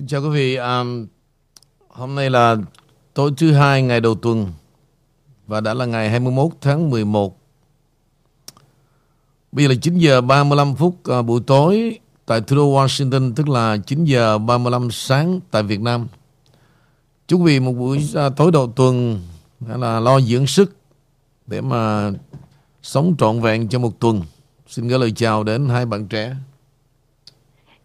Kính chào quý vị. Um, hôm nay là tối thứ hai ngày đầu tuần và đã là ngày 21 tháng 11. Bây giờ là 9 giờ 35 phút uh, buổi tối tại thủ đô Washington, tức là 9 giờ 35 sáng tại Việt Nam. Chúc quý vị một buổi uh, tối đầu tuần là lo dưỡng sức để mà sống trọn vẹn cho một tuần. Xin gửi lời chào đến hai bạn trẻ.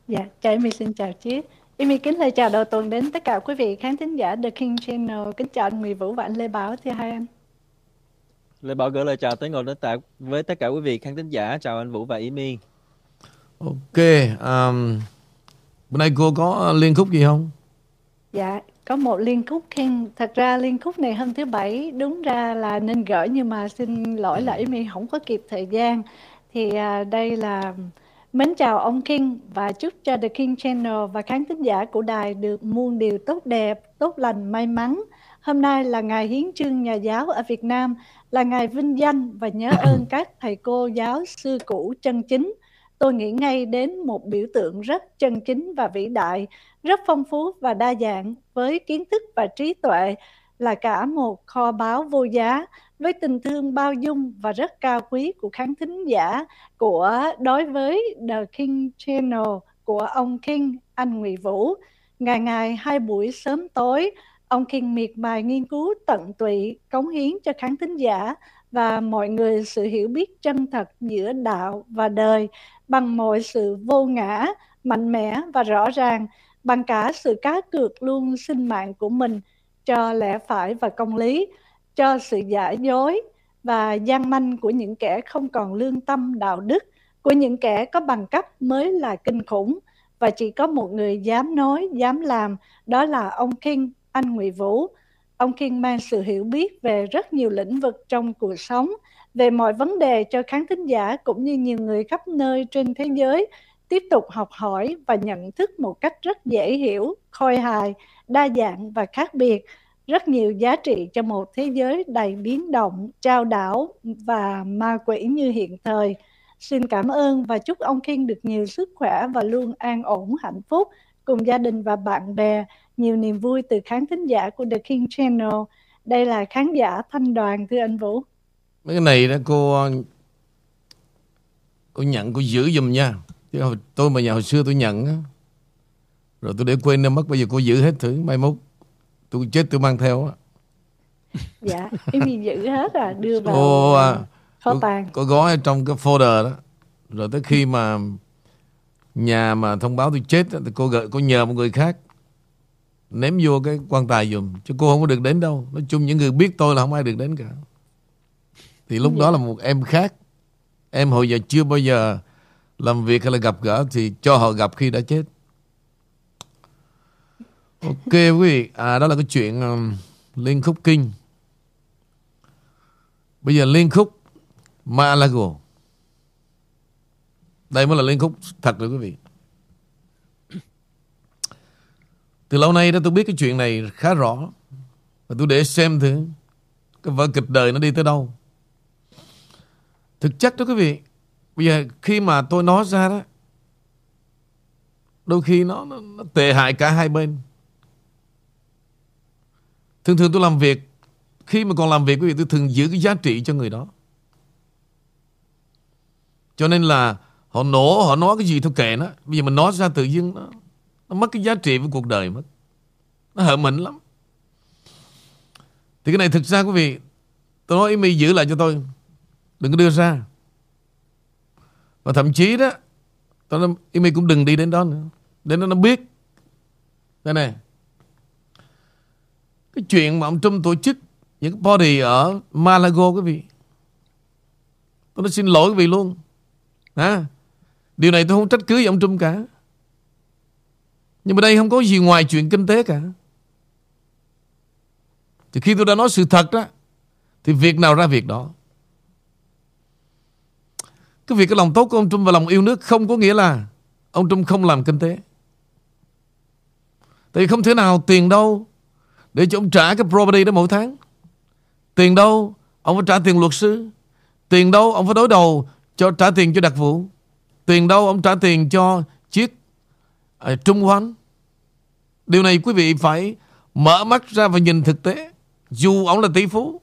Dạ, chào Amy xin chào Chiết. Amy kính lời chào đầu tuần đến tất cả quý vị khán thính giả The King Channel. Kính chào anh Nguyễn Vũ và anh Lê Bảo thưa hai anh. Lê Bảo gửi lời chào tới ngồi đến tạ với tất cả quý vị khán thính giả. Chào anh Vũ và Amy. Ok, um, bữa nay cô có liên khúc gì không? Dạ, có một liên khúc King. Thật ra liên khúc này hôm thứ bảy đúng ra là nên gửi nhưng mà xin lỗi là Amy không có kịp thời gian. Thì uh, đây là Mến chào ông King và chúc cho The King Channel và khán thính giả của đài được muôn điều tốt đẹp, tốt lành, may mắn. Hôm nay là ngày hiến trương nhà giáo ở Việt Nam, là ngày vinh danh và nhớ ơn các thầy cô giáo xưa cũ chân chính. Tôi nghĩ ngay đến một biểu tượng rất chân chính và vĩ đại, rất phong phú và đa dạng với kiến thức và trí tuệ là cả một kho báu vô giá với tình thương bao dung và rất cao quý của khán thính giả của đối với The King Channel của ông King anh Nguyễn Vũ. Ngày ngày hai buổi sớm tối, ông King miệt mài nghiên cứu tận tụy, cống hiến cho khán thính giả và mọi người sự hiểu biết chân thật giữa đạo và đời bằng mọi sự vô ngã, mạnh mẽ và rõ ràng, bằng cả sự cá cược luôn sinh mạng của mình cho lẽ phải và công lý cho sự giả dối và gian manh của những kẻ không còn lương tâm đạo đức, của những kẻ có bằng cấp mới là kinh khủng và chỉ có một người dám nói, dám làm, đó là ông King, anh Nguyễn Vũ. Ông King mang sự hiểu biết về rất nhiều lĩnh vực trong cuộc sống, về mọi vấn đề cho khán thính giả cũng như nhiều người khắp nơi trên thế giới tiếp tục học hỏi và nhận thức một cách rất dễ hiểu, khôi hài, đa dạng và khác biệt rất nhiều giá trị cho một thế giới đầy biến động, trao đảo và ma quỷ như hiện thời. Xin cảm ơn và chúc ông King được nhiều sức khỏe và luôn an ổn, hạnh phúc cùng gia đình và bạn bè. Nhiều niềm vui từ khán thính giả của The King Channel. Đây là khán giả thanh đoàn thưa anh Vũ. Mấy cái này đó cô cô nhận cô giữ giùm nha. Chứ hồi, tôi mà nhà hồi xưa tôi nhận rồi tôi để quên nó mất bây giờ cô giữ hết thử mai mốt tôi chết tôi mang theo á. Dạ em bị giữ hết à đưa vào cô, à, kho tàng. có gói ở trong cái folder đó. Rồi tới khi mà nhà mà thông báo tôi chết thì cô gợi cô nhờ một người khác ném vô cái quan tài dùm chứ cô không có được đến đâu. Nói chung những người biết tôi là không ai được đến cả. Thì lúc dạ. đó là một em khác. Em hồi giờ chưa bao giờ làm việc hay là gặp gỡ thì cho họ gặp khi đã chết Ok quý vị, à, đó là cái chuyện um, liên khúc kinh. Bây giờ liên khúc Malago. Đây mới là liên khúc thật rồi quý vị. Từ lâu nay đó tôi biết cái chuyện này khá rõ. Và tôi để xem thử cái vở kịch đời nó đi tới đâu. Thực chất đó quý vị, bây giờ khi mà tôi nói ra đó, đôi khi nó, nó, nó tệ hại cả hai bên. Thường thường tôi làm việc Khi mà còn làm việc quý vị tôi thường giữ cái giá trị cho người đó. Cho nên là Họ nổ họ nói cái gì thôi kệ nó. Bây giờ mình nói ra tự nhiên nó, nó mất cái giá trị của cuộc đời mất. Nó hở mình lắm. Thì cái này thực ra quý vị Tôi nói Amy giữ lại cho tôi. Đừng có đưa ra. Và thậm chí đó Tôi nói Amy cũng đừng đi đến đó nữa. Đến đó nó biết. Đây này cái chuyện mà ông Trump tổ chức những cái party ở Malago quý vị. Tôi nói xin lỗi quý vị luôn. À, điều này tôi không trách cứ gì ông Trump cả. Nhưng mà đây không có gì ngoài chuyện kinh tế cả. Thì khi tôi đã nói sự thật đó, thì việc nào ra việc đó. Cái việc cái lòng tốt của ông Trump và lòng yêu nước không có nghĩa là ông Trump không làm kinh tế. Tại vì không thể nào tiền đâu để cho ông trả cái property đó mỗi tháng. Tiền đâu? Ông phải trả tiền luật sư. Tiền đâu? Ông phải đối đầu cho trả tiền cho đặc vụ. Tiền đâu? Ông trả tiền cho chiếc à, Trung Hoán. Điều này quý vị phải mở mắt ra và nhìn thực tế. Dù ông là tỷ phú.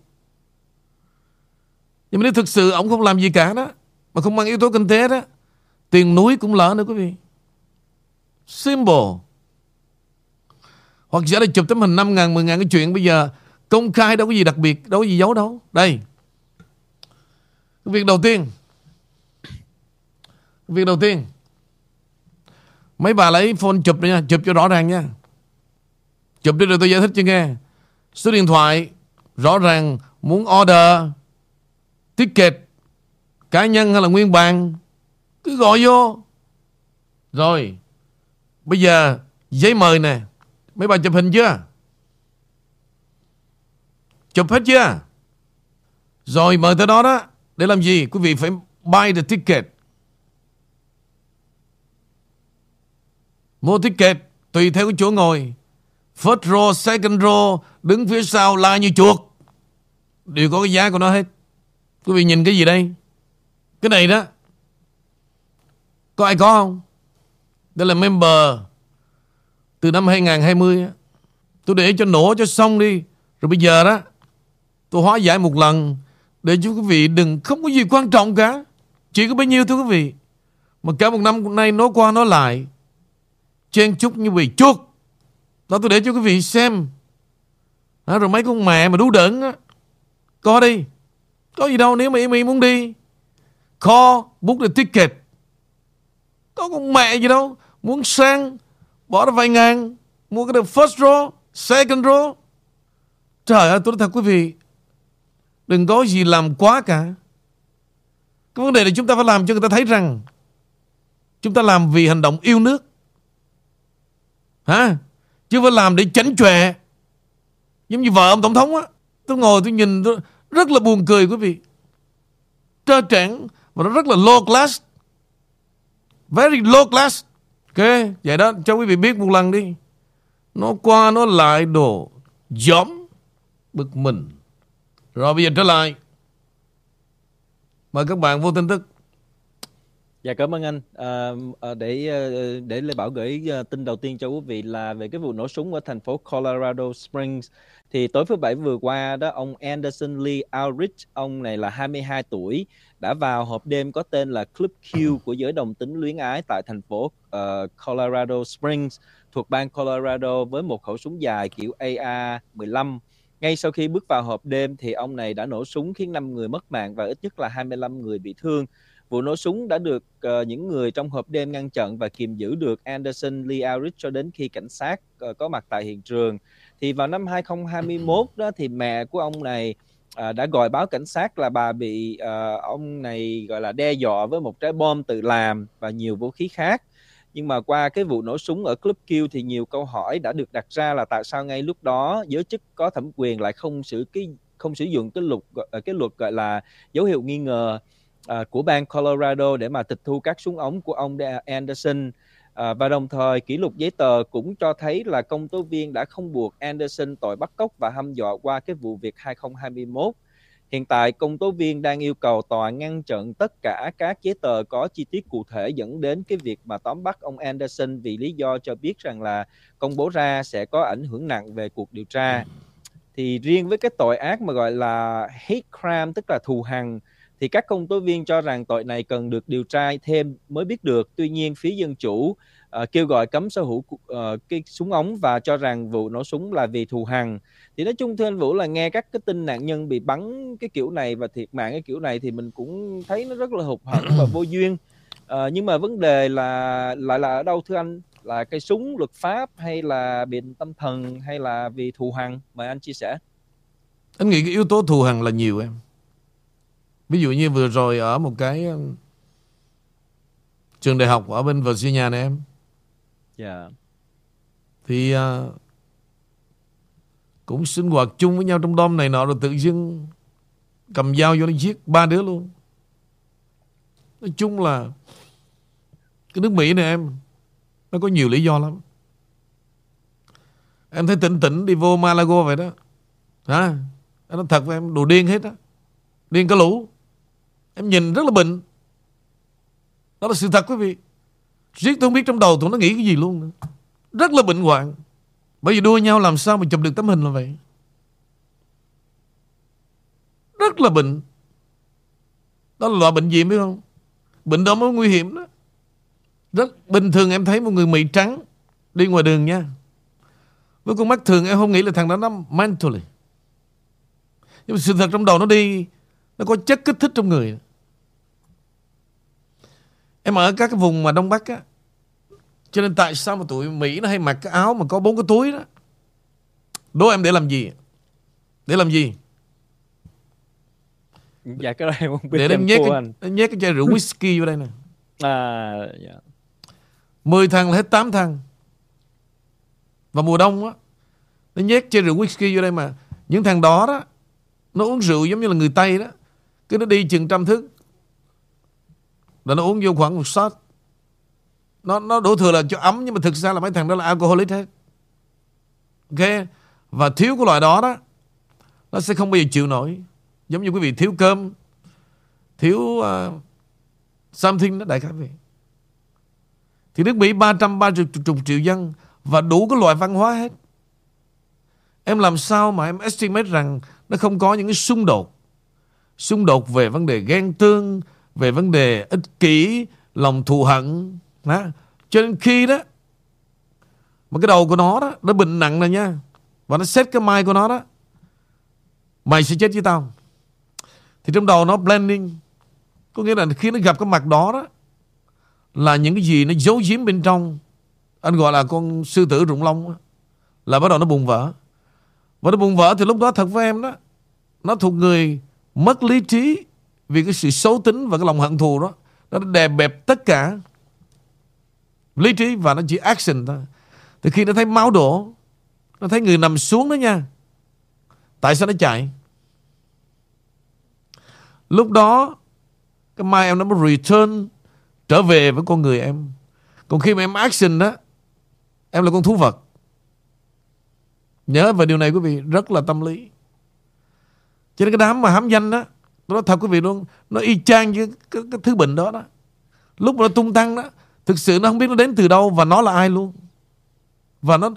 Nhưng mà nếu thực sự ông không làm gì cả đó, mà không mang yếu tố kinh tế đó, tiền núi cũng lỡ nữa quý vị. Simple. Hoặc giả là chụp tấm hình 5 ngàn, 10 ngàn cái chuyện bây giờ công khai đâu có gì đặc biệt, đâu có gì giấu đâu. Đây. Việc đầu tiên. Việc đầu tiên. Mấy bà lấy phone chụp đi nha, chụp cho rõ ràng nha. Chụp đi rồi tôi giải thích cho nghe. Số điện thoại rõ ràng muốn order ticket cá nhân hay là nguyên bản cứ gọi vô. Rồi. Bây giờ giấy mời nè. Mấy bạn chụp hình chưa? Chụp hết chưa? Rồi mời tới đó đó. Để làm gì? Quý vị phải buy the ticket. Mua ticket tùy theo cái chỗ ngồi. First row, second row, đứng phía sau la như chuột. Đều có cái giá của nó hết. Quý vị nhìn cái gì đây? Cái này đó. Có ai có không? Đây là member từ năm 2020 Tôi để cho nổ cho xong đi. Rồi bây giờ đó Tôi hóa giải một lần Để cho quý vị đừng không có gì quan trọng cả. Chỉ có bấy nhiêu thưa quý vị. Mà cả một năm nay nói qua nói lại Chen chúc như vậy chuột. Đó tôi để cho quý vị xem. À, Rồi mấy con mẹ mà đú đẩn á Có đi. Có gì đâu nếu mà em muốn đi Call book the ticket. Có con mẹ gì đâu Muốn sang Bỏ ra vài ngàn Mua cái được first row, Second row. Trời ơi, tôi nói thật quý vị, Đừng có gì làm quá cả. Cái vấn đề là chúng ta phải làm cho người ta thấy rằng Chúng ta làm vì hành động yêu nước. Hả? Chứ phải làm để chánh chọe. Giống như vợ ông tổng thống á. Tôi ngồi tôi nhìn, tôi rất là buồn cười quý vị. Trơ trẽn Và nó rất là low class. Very low class. Ok, vậy đó cho quý vị biết một lần đi. Nó qua nó lại đồ giống bực mình. Rồi bây giờ trở lại. Mời các bạn vô tin tức. Dạ cảm ơn anh. À, à để à, để Lê Bảo gửi à, tin đầu tiên cho quý vị là về cái vụ nổ súng ở thành phố Colorado Springs. Thì tối thứ bảy vừa qua đó ông Anderson Lee Aldrich, ông này là 22 tuổi, đã vào hộp đêm có tên là Club Q của giới đồng tính luyến ái tại thành phố uh, Colorado Springs thuộc bang Colorado với một khẩu súng dài kiểu AR-15. Ngay sau khi bước vào hộp đêm thì ông này đã nổ súng khiến 5 người mất mạng và ít nhất là 25 người bị thương. Vụ nổ súng đã được uh, những người trong hộp đêm ngăn chặn và kiềm giữ được Anderson Lee Aldrich cho đến khi cảnh sát uh, có mặt tại hiện trường. Thì vào năm 2021 đó thì mẹ của ông này uh, đã gọi báo cảnh sát là bà bị uh, ông này gọi là đe dọa với một trái bom tự làm và nhiều vũ khí khác nhưng mà qua cái vụ nổ súng ở Club Q thì nhiều câu hỏi đã được đặt ra là tại sao ngay lúc đó giới chức có thẩm quyền lại không sử cái không sử dụng cái luật cái luật gọi là dấu hiệu nghi ngờ uh, của bang Colorado để mà tịch thu các súng ống của ông Anderson À, và đồng thời kỷ lục giấy tờ cũng cho thấy là công tố viên đã không buộc Anderson tội bắt cóc và hăm dọa qua cái vụ việc 2021. Hiện tại, công tố viên đang yêu cầu tòa ngăn chặn tất cả các giấy tờ có chi tiết cụ thể dẫn đến cái việc mà tóm bắt ông Anderson vì lý do cho biết rằng là công bố ra sẽ có ảnh hưởng nặng về cuộc điều tra. Thì riêng với cái tội ác mà gọi là hate crime tức là thù hằn thì các công tố viên cho rằng tội này cần được điều tra thêm mới biết được. Tuy nhiên phía dân chủ uh, kêu gọi cấm sở hữu uh, cái súng ống và cho rằng vụ nổ súng là vì thù hằn. Thì nói chung thưa anh Vũ là nghe các cái tin nạn nhân bị bắn cái kiểu này và thiệt mạng cái kiểu này thì mình cũng thấy nó rất là hụt hẫng và vô duyên. Uh, nhưng mà vấn đề là lại là ở đâu thưa anh? Là cây súng luật pháp hay là bệnh tâm thần hay là vì thù hằn? Mời anh chia sẻ. Anh nghĩ cái yếu tố thù hằn là nhiều em. Ví dụ như vừa rồi ở một cái um, trường đại học ở bên Virginia này em. Dạ. Yeah. Thì uh, cũng sinh hoạt chung với nhau trong đom này nọ rồi tự dưng cầm dao vô nó giết ba đứa luôn. Nói chung là cái nước Mỹ này em nó có nhiều lý do lắm. Em thấy tỉnh tỉnh đi vô Malago vậy đó. Hả? Nó thật với em đồ điên hết á. Điên cả lũ. Em nhìn rất là bệnh Đó là sự thật, quý vị. Riết tôi không biết trong đầu tụi nó nghĩ cái gì luôn nữa. Rất là bệnh hoạn. Bởi vì đua nhau làm sao mà chụp được tấm hình là vậy? Rất là bệnh. Đó là loại bệnh gì biết không? Bệnh đó mới nguy hiểm đó. Rất bình thường em thấy một người Mỹ trắng Đi ngoài đường nha. Với con mắt thường em không nghĩ là thằng đó nó mentally. Nhưng mà sự thật trong đầu nó đi nó có chất kích thích trong người. Em ở các cái vùng mà Đông Bắc á Cho nên tại sao mà tụi Mỹ nó hay mặc cái áo mà có bốn cái túi đó? Đố em để làm gì? Để làm gì? Dạ cái đó em không biết Để em nhét cái, anh. nhét cái chai rượu whisky vô đây nè. À, dạ. 10 thằng là hết 8 thằng. Và mùa đông á Nó nhét chai rượu whisky vô đây mà. Những thằng đó đó Nó uống rượu giống như là người Tây đó cứ nó đi chừng trăm thước Rồi nó uống vô khoảng một shot. Nó nó đổ thừa là cho ấm Nhưng mà thực ra là mấy thằng đó là alcoholic hết. Ok? Và thiếu cái loại đó đó Nó sẽ không bao giờ chịu nổi. Giống như quý vị thiếu cơm Thiếu uh, Something đó đại khái vậy. Thì nước Mỹ 330 triệu dân và đủ cái loại văn hóa hết. Em làm sao mà em estimate rằng nó không có những cái xung đột. Xung đột về vấn đề ghen tương, về vấn đề ích kỷ, lòng thù hận. Đó. Cho nên khi đó, mà cái đầu của nó đó, nó bệnh nặng rồi nha. Và nó xét cái mai của nó đó. Mày sẽ chết với tao. Thì trong đầu nó blending. Có nghĩa là khi nó gặp cái mặt đó đó, là những cái gì nó giấu giếm bên trong anh gọi là con sư tử rụng lông đó, là bắt đầu nó bùng vỡ và nó bùng vỡ thì lúc đó thật với em đó nó thuộc người mất lý trí vì cái sự xấu tính và cái lòng hận thù đó, nó đè bẹp tất cả lý trí và nó chỉ action thôi. Thì khi nó thấy máu đổ, nó thấy người nằm xuống đó nha, tại sao nó chạy? Lúc đó, cái mai em nó mới return trở về với con người em. Còn khi mà em action đó, em là con thú vật. Nhớ về điều này quý vị, rất là tâm lý cho nên cái đám mà hám danh đó nó nói thật quý vị luôn nó y chang với cái, cái thứ bệnh đó đó. Lúc mà nó tung tăng đó thực sự nó không biết nó đến từ đâu và nó là ai luôn. Và nó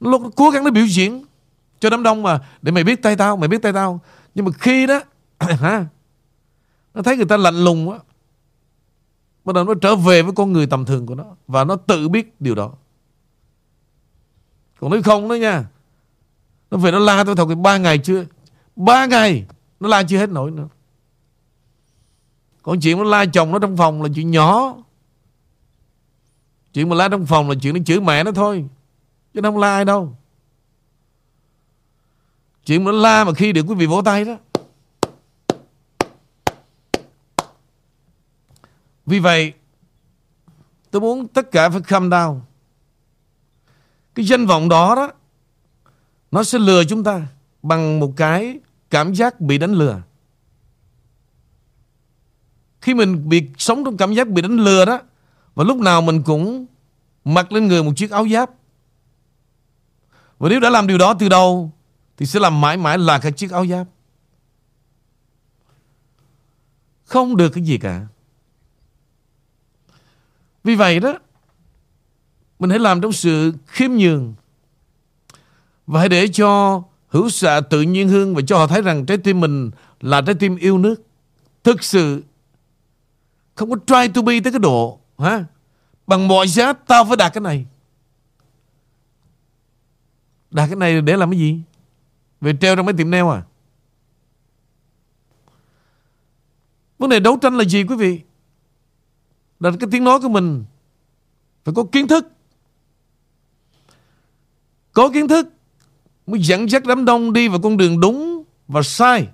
nó, nó cố gắng nó biểu diễn cho đám đông mà để mày biết tay tao mày biết tay tao. Nhưng mà khi đó hả nó thấy người ta lạnh lùng á bắt đầu nó trở về với con người tầm thường của nó và nó tự biết điều đó. Còn nếu không đó nha nó về nó la tôi thật ba ngày chưa ba ngày, nó la chưa hết nổi nữa. Còn chuyện nó la chồng nó trong phòng là chuyện nhỏ. Chuyện mà la trong phòng là chuyện nó chửi mẹ nó thôi, chứ nó không la ai đâu. Chuyện mà nó la mà khi được quý vị vỗ tay đó. Vì vậy, Tôi muốn tất cả phải calm down. Cái danh vọng đó đó, Nó sẽ lừa chúng ta Bằng một cái cảm giác bị đánh lừa. Khi mình bị sống trong cảm giác bị đánh lừa đó, Và lúc nào mình cũng Mặc lên người một chiếc áo giáp. Và nếu đã làm điều đó từ đầu, Thì sẽ làm mãi mãi là cái chiếc áo giáp. Không được cái gì cả. Vì vậy đó, Mình hãy làm trong sự khiêm nhường Và hãy để cho hữu xạ tự nhiên hương Và cho họ thấy rằng trái tim mình là trái tim yêu nước. Thực sự, Không có try to be tới cái độ, hả? Bằng mọi giá, tao phải đạt cái này. Đạt cái này để làm cái gì? Về treo trong mấy tiệm neo à? Vấn đề đấu tranh là gì, quý vị? Là cái tiếng nói của mình phải có kiến thức. Có kiến thức mới dẫn dắt đám đông đi vào con đường đúng và sai.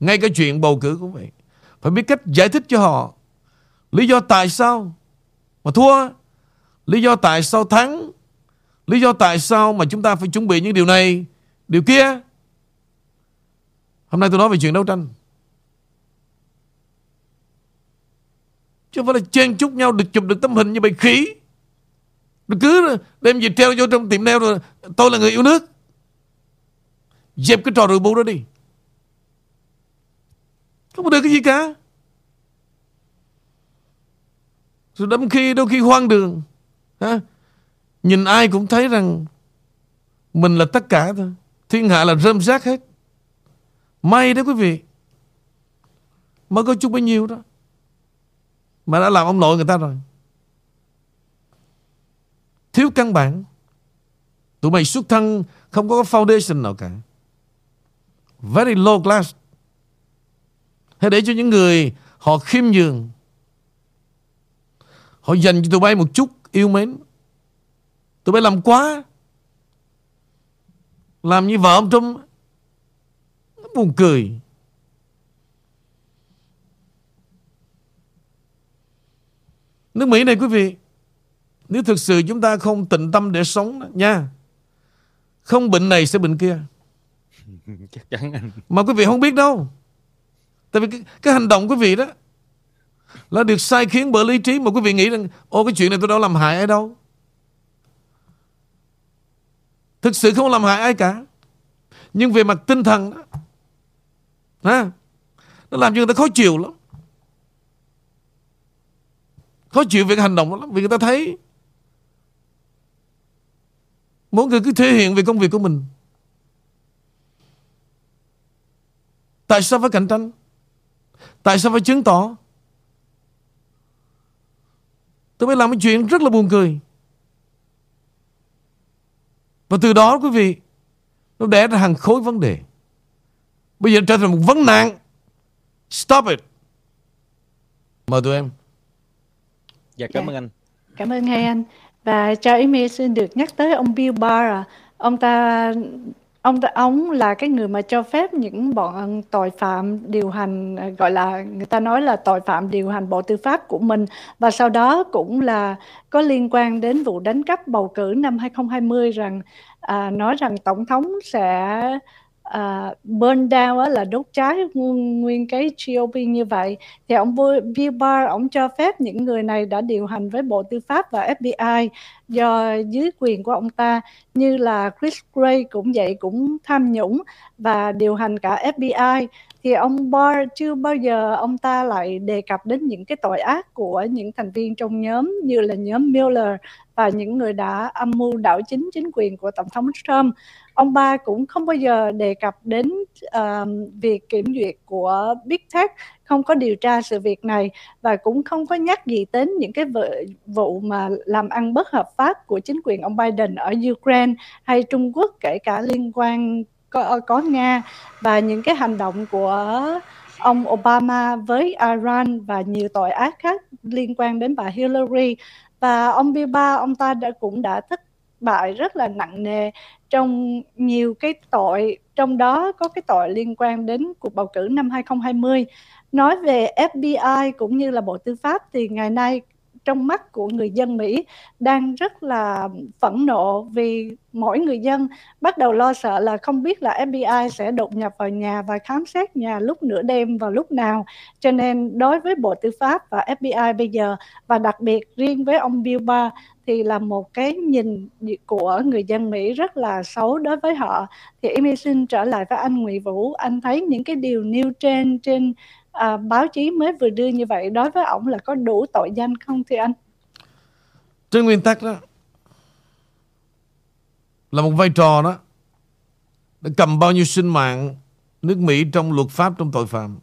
Ngay cả chuyện bầu cử cũng vậy. Phải biết cách giải thích cho họ. Lý do tại sao? Mà thua. Lý do tại sao thắng? Lý do tại sao mà chúng ta phải chuẩn bị những điều này, điều kia? Hôm nay tôi nói về chuyện đấu tranh. Chứ không phải là chen chúc nhau được chụp được tấm hình như bầy khỉ. Đừng cứ đem gì treo vô trong tiệm neo rồi, Tôi là người yêu nước. Dẹp cái trò rượu bu đó đi. Không có được cái gì cả. Rồi đâm khi, đôi khi hoang đường ha? Nhìn ai cũng thấy rằng Mình là tất cả thôi. Thiên hạ là rơm rác hết. May đó quý vị. Mới có chút bấy nhiêu đó. Mà đã làm ông nội người ta rồi. Thiếu căn bản. Tụi mày xuất thân Không có foundation nào cả. Very low class. Hãy để cho những người Họ khiêm nhường. Họ dành cho tụi bay một chút yêu mến. Tụi bay làm quá. Làm như vợ ông trump. Nó buồn cười. Nước Mỹ này quý vị Nếu thực sự chúng ta không tịnh tâm để sống đó, nha Không bệnh này sẽ bệnh kia. chắc chắn anh. Mà quý vị không biết đâu. Tại vì cái, cái hành động quý vị đó Là được sai khiến bởi lý trí Mà quý vị nghĩ rằng Ô cái chuyện này tôi đâu làm hại ai đâu. Thực sự không làm hại ai cả. Nhưng về mặt tinh thần đó ha, Nó làm cho người ta khó chịu lắm. Khó chịu về cái hành động đó lắm Vì người ta thấy Mỗi người cứ thể hiện về công việc của mình. Tại sao phải cạnh tranh? Tại sao phải chứng tỏ? Tôi mới làm một chuyện rất là buồn cười. Và từ đó quý vị Nó đẻ ra hàng khối vấn đề. Bây giờ trở thành một vấn nạn. Stop it. Mời tụi em. Dạ cảm Dạ. ơn anh. Cảm ơn hai anh. Và cho ý Mỹ xin được nhắc tới ông Bill Barr. Ông ta ông ta ông là cái người mà cho phép những bọn tội phạm điều hành à, gọi là người ta nói là tội phạm điều hành bộ tư pháp của mình. Và sau đó cũng là có liên quan đến vụ đánh cắp bầu cử năm 2020 rằng à, nói rằng tổng thống sẽ uh, burn down á, là đốt cháy nguyên, nguyên cái GOP như vậy. Thì ông Bill Barr ông cho phép những người này đã điều hành với Bộ Tư pháp và FBI do dưới quyền của ông ta như là Chris Gray cũng vậy cũng tham nhũng và điều hành cả FBI thì ông Barr chưa bao giờ ông ta lại đề cập đến những cái tội ác của những thành viên trong nhóm như là nhóm Miller và những người đã âm mưu đảo chính chính quyền của tổng thống Trump. Ông ba cũng không bao giờ đề cập đến uh, việc kiểm duyệt của Big Tech không có điều tra sự việc này và cũng không có nhắc gì đến những cái vụ, vụ mà làm ăn bất hợp pháp của chính quyền ông Biden ở Ukraine hay Trung Quốc kể cả liên quan có, ờ, có Nga và những cái hành động của ông Obama với Iran và nhiều tội ác khác liên quan đến bà Hillary. Và ông Biba ông ta đã cũng đã thất bại rất là nặng nề trong nhiều cái tội. Trong đó có cái tội liên quan đến cuộc bầu cử năm 2020 nói về FBI cũng như là Bộ Tư pháp thì ngày nay trong mắt của người dân Mỹ đang rất là phẫn nộ vì mỗi người dân bắt đầu lo sợ là không biết là FBI sẽ đột nhập vào nhà và khám xét nhà lúc nửa đêm và lúc nào. Cho nên đối với Bộ Tư pháp và FBI bây giờ và đặc biệt riêng với ông Bill Barr thì là một cái nhìn của người dân Mỹ rất là xấu đối với họ. Thì em xin trở lại với anh Nguyễn Vũ, anh thấy những cái điều nêu trên trên à, báo chí mới vừa đưa như vậy đối với ông là có đủ tội danh không thưa anh? Trên nguyên tắc đó Là một vai trò đó Để cầm bao nhiêu sinh mạng Nước Mỹ trong luật pháp trong tội phạm.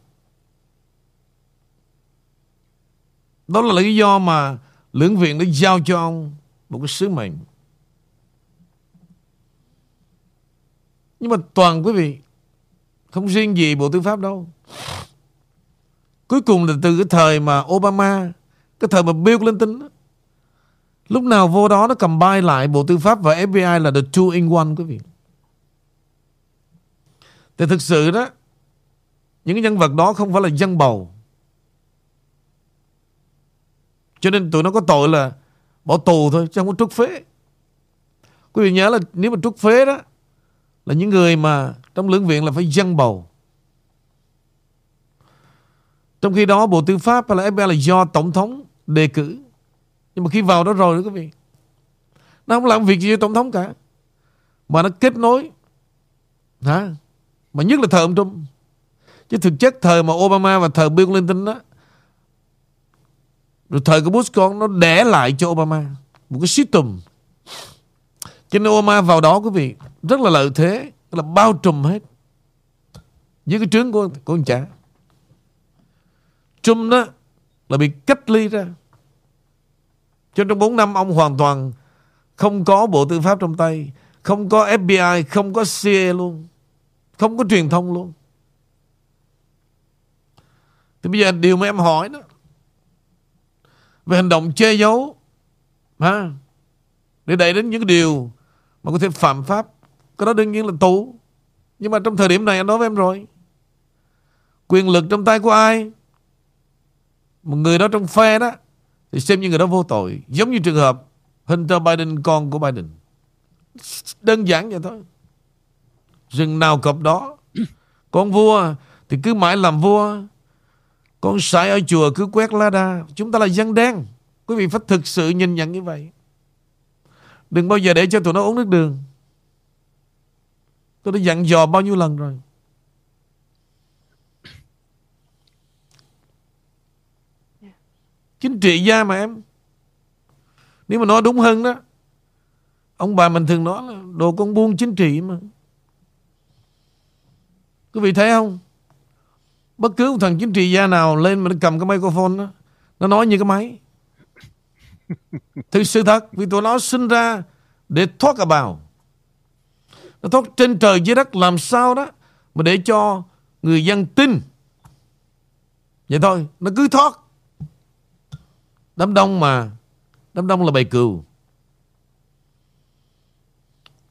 Đó là lý do mà Lưỡng viện đã giao cho ông Một cái sứ mệnh. Nhưng mà toàn quý vị Không riêng gì Bộ Tư pháp đâu. Cuối cùng là từ cái thời mà Obama Cái thời mà Bill Clinton đó, Lúc nào vô đó nó cầm bay lại Bộ Tư pháp và FBI là the two in one quý vị. Thì thực sự đó Những cái nhân vật đó không phải là dân bầu. Cho nên tụi nó có tội là Bỏ tù thôi chứ không có trút phế. Quý vị nhớ là nếu mà trút phế đó Là những người mà Trong lưỡng viện là phải dân bầu. Trong khi đó, Bộ Tư pháp hay là FBI là do Tổng thống đề cử. Nhưng mà khi vào đó rồi đó quý vị, Nó không làm việc gì với Tổng thống cả. Mà nó kết nối, Hả? Mà nhất là thời ông Trump. Chứ thực chất thời mà Obama và thời Bill Clinton đó, Rồi thời của Bush con, Nó để lại cho Obama. Một cái system. Cho nên Obama vào đó, quý vị, rất là lợi thế là bao trùm hết. Dưới cái trướng của của ông cha Trump đó là bị cách ly ra. Cho trong 4 năm ông hoàn toàn không có bộ tư pháp trong tay không có FBI không có CIA luôn không có truyền thông luôn. Thì bây giờ điều mà em hỏi đó về hành động che giấu ha, để đẩy đến những điều mà có thể phạm pháp cái đó đương nhiên là tù. Nhưng mà trong thời điểm này anh nói với em rồi quyền lực trong tay của ai? Một người đó trong phe đó, thì xem như người đó vô tội. Giống như trường hợp Hunter Biden, con của Biden. Đơn giản vậy thôi. Rừng nào cọp đó. Con vua thì cứ mãi làm vua. Con sải ở chùa cứ quét lá đa. Chúng ta là dân đen. Quý vị phải thực sự nhìn nhận như vậy. Đừng bao giờ để cho tụi nó uống nước đường. Tôi đã dặn dò bao nhiêu lần rồi. Chính trị gia mà em. Nếu mà nói đúng hơn đó, Ông bà mình thường nói là Đồ con buôn chính trị mà. Quý vị thấy không? Bất cứ một thằng chính trị gia nào Lên mà nó cầm cái microphone đó, Nó nói như cái máy. Thực sự thật, Vì tụi nó sinh ra Để thoát cả bào Nó thoát trên trời dưới đất Làm sao đó Mà để cho người dân tin. Vậy thôi, Nó cứ thoát Đám đông mà. Đám đông là bầy cừu.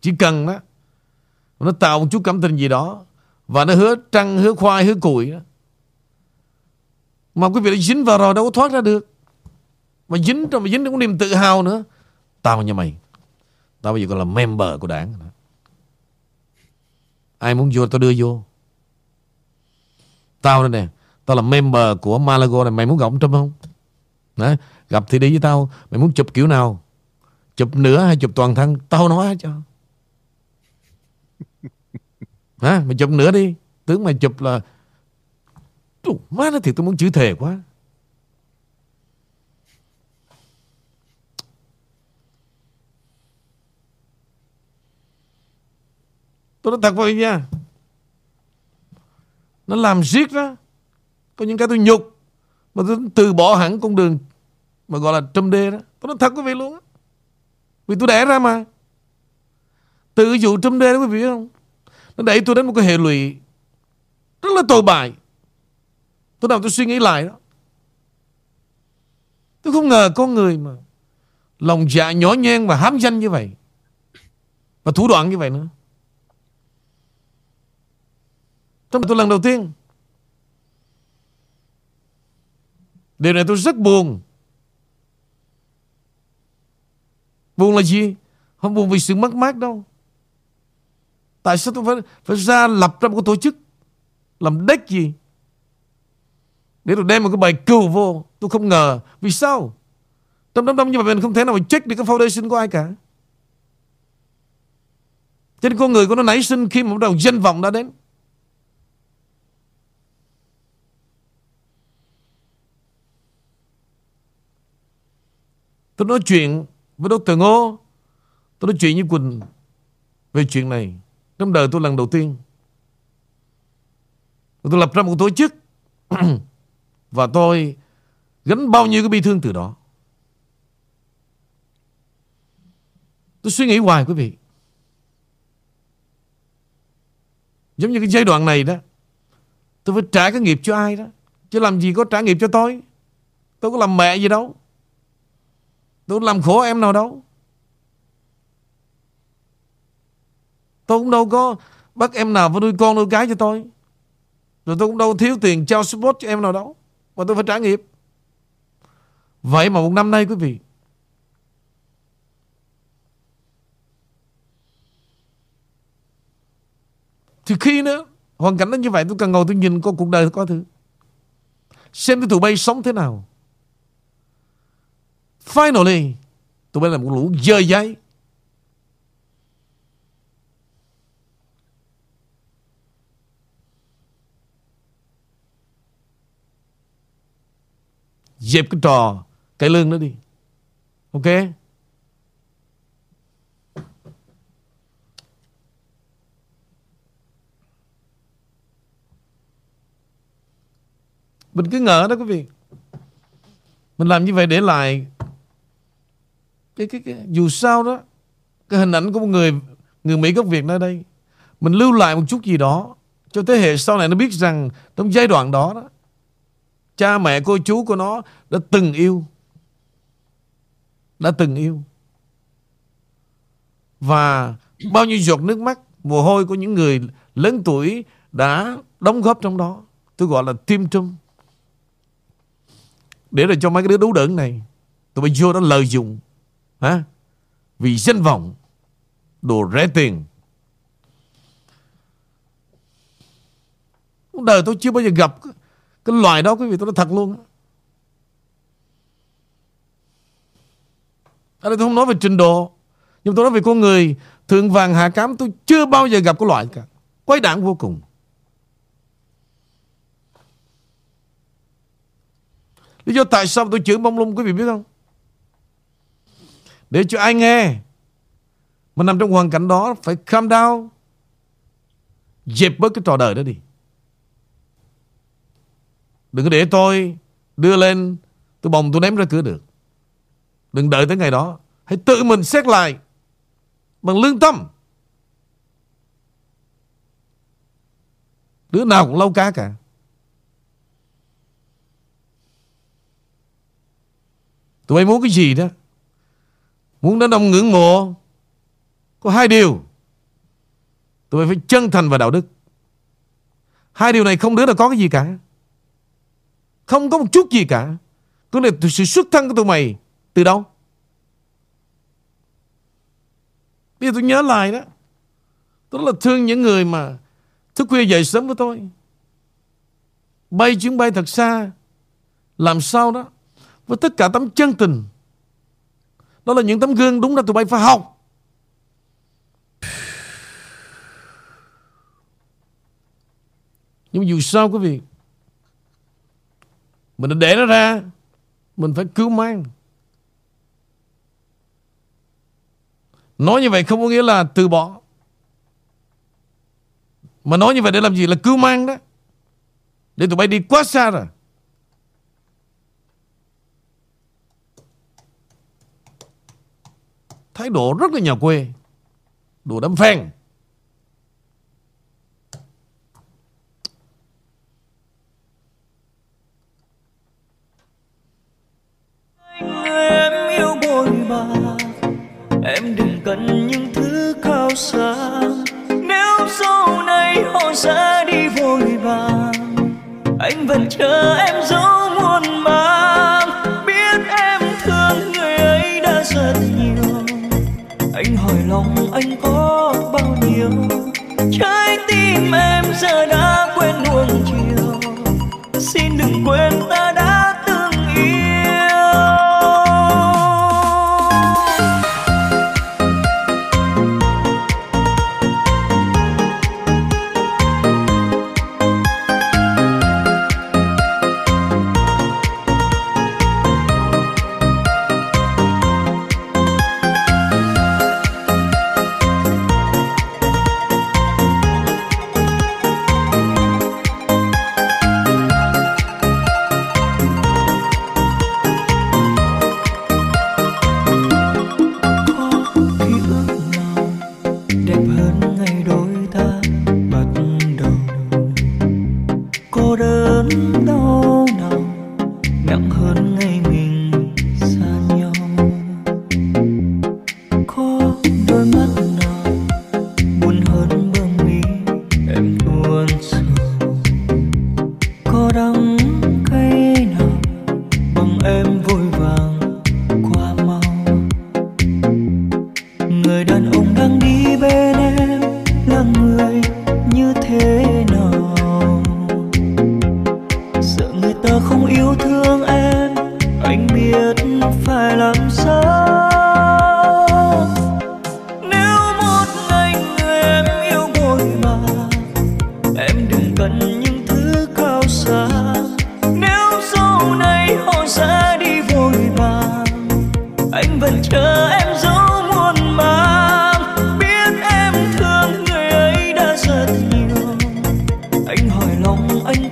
Chỉ cần đó Nó tạo một chút cảm tình gì đó Và nó hứa trăng, hứa khoai, hứa củi đó. Mà quý vị đã dính vào rồi đâu có thoát ra được. Mà dính trong mà dính cũng niềm tự hào nữa. Tao như mày Tao bây giờ còn là member của đảng Ai muốn vô tao đưa vô. Tao đây nè Tao là member của Malago này Mày muốn gặp ông Trump không? Đấy. Gặp thì đi với tao. Mày muốn chụp kiểu nào? Chụp nửa hay chụp toàn thân? Tao nói cho. Hả? Mày chụp nửa đi. Tướng mày chụp là Trời, Má nó thì tôi muốn chửi thề quá. Tôi nói thật vậy nha. Nó làm riết đó. Có những cái tôi nhục. Mà tôi từ bỏ hẳn con đường mà gọi là trâm đê đó. Tôi nói thật quý vị luôn á. Vì tôi đẻ ra mà. Từ cái vụ trâm đê đó quý vị không? Nó đẩy tôi đến một cái hệ lụy rất là tồi bại. Tôi nào tôi suy nghĩ lại đó. Tôi không ngờ con người mà lòng dạ nhỏ nhen và hám danh như vậy. Và thủ đoạn như vậy nữa. Trong tôi lần đầu tiên. Điều này tôi rất buồn. Buồn là gì? Không buồn vì sự mất mát đâu. Tại sao tôi phải, phải ra lập ra một cái tổ chức làm đếch gì? Để rồi đem một cái bài cừu vô. Tôi không ngờ. Vì sao? Trong đám đông như vậy mình không thể nào mà check được cái foundation của ai cả. Cho nên con người của nó nảy sinh khi mà bắt đầu danh vọng đã đến. Tôi nói chuyện với Dr. Ngô Tôi nói chuyện với Quỳnh Về chuyện này. Trong đời tôi lần đầu tiên, Tôi lập ra một tổ chức Và tôi Gánh bao nhiêu cái bi thương từ đó. Tôi suy nghĩ hoài, quý vị. Giống như cái giai đoạn này đó, Tôi phải trả cái nghiệp cho ai đó, Chứ làm gì có trả nghiệp cho tôi? Tôi có làm mẹ gì đâu. Tôi làm khổ em nào đâu. Tôi cũng đâu có bắt em nào phải nuôi con nuôi cái cho tôi. Rồi tôi cũng đâu thiếu tiền trao support cho em nào đâu. Mà tôi phải trả nghiệp. Vậy mà một năm nay, quý vị, Thì khi nữa, Hoàn cảnh nó như vậy, tôi cần ngồi tôi nhìn có cuộc đời có thứ. Xem cái tụi bay sống thế nào. Finally, tụi bay là một lũ dơ giấy. Dẹp cái trò cái lương đó đi. Ok? Mình cứ ngờ đó quý vị Mình làm như vậy để lại cái, cái, cái Dù sao đó Cái hình ảnh của một người Người Mỹ gốc Việt nơi đây Mình lưu lại một chút gì đó Cho thế hệ sau này nó biết rằng Trong giai đoạn đó đó Cha mẹ cô chú của nó Đã từng yêu Đã từng yêu. Và bao nhiêu giọt nước mắt Mồ hôi của những người lớn tuổi Đã đóng góp trong đó Tôi gọi là tim trung Để rồi cho mấy cái đứa đú đỡn này Tụi bay vô đó lợi dụng hả? Vì danh vọng, Đồ rẻ tiền Đời tôi chưa bao giờ gặp Cái loài đó, quý vị, tôi nói thật luôn Ở đây tôi không nói về trình độ, Nhưng tôi nói về con người Thượng vàng hạ cám, tôi chưa bao giờ gặp cái loại cả Quái đảng vô cùng Lý do tại sao tôi chửi bông lung, quý vị biết không? Để cho ai nghe. Mà nằm trong hoàn cảnh đó, Phải calm down. Dẹp bớt cái trò đời đó đi. Đừng có để tôi Đưa lên, Tôi bồng tôi ném ra cửa được. Đừng đợi tới ngày đó. Hãy tự mình xét lại Bằng lương tâm. Đứa nào cũng lâu cá cả. Tụi bay muốn cái gì đó? Muốn đến đông ngưỡng mộ, Có hai điều Tụi bay phải chân thành và đạo đức. Hai điều này không đứa nào có cái gì cả. Không có một chút gì cả. Cái này từ sự xuất thân của tụi mày Từ đâu? Bây giờ tôi nhớ lại đó. Tôi rất là thương những người mà Thức khuya dậy sớm với tôi. Bay chuyến bay thật xa, Làm sao đó, Với tất cả tấm chân tình đó là những tấm gương đúng ra tụi bay phải học. Nhưng dù sao quý vị, Mình đã để nó ra, Mình phải cứu mang. Nói như vậy không có nghĩa là từ bỏ. Mà nói như vậy để làm gì? Là cứu mang đó. Để tụi bay đi quá xa rồi. Thái độ rất là nhà quê. Đồ đâm phen em yêu bồi bạc em đừng cần những thứ cao xa nếu sau này họ ra đi vội vàng, anh vẫn chờ em dấu muôn mang biết em thương người ấy đã rất nhiều lòng anh có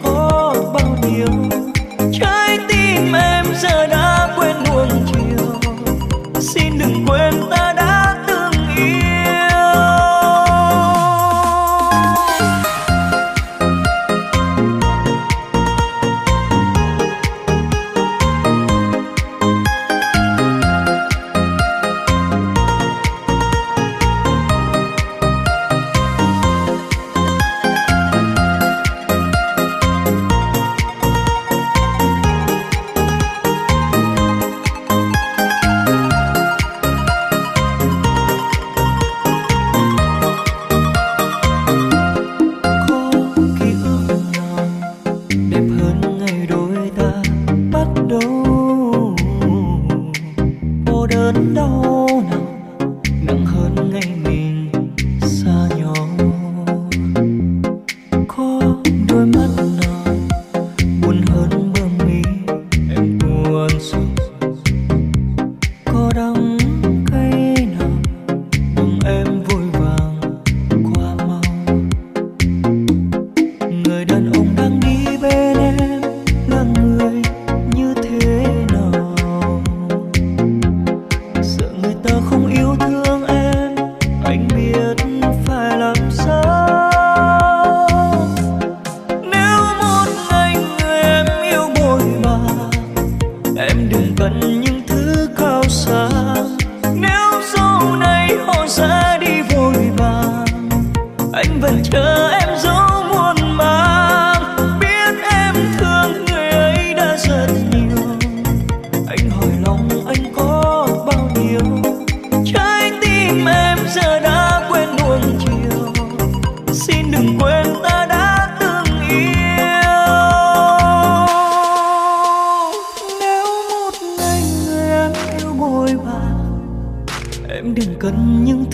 có bao nhiêu trái tim em giờ đã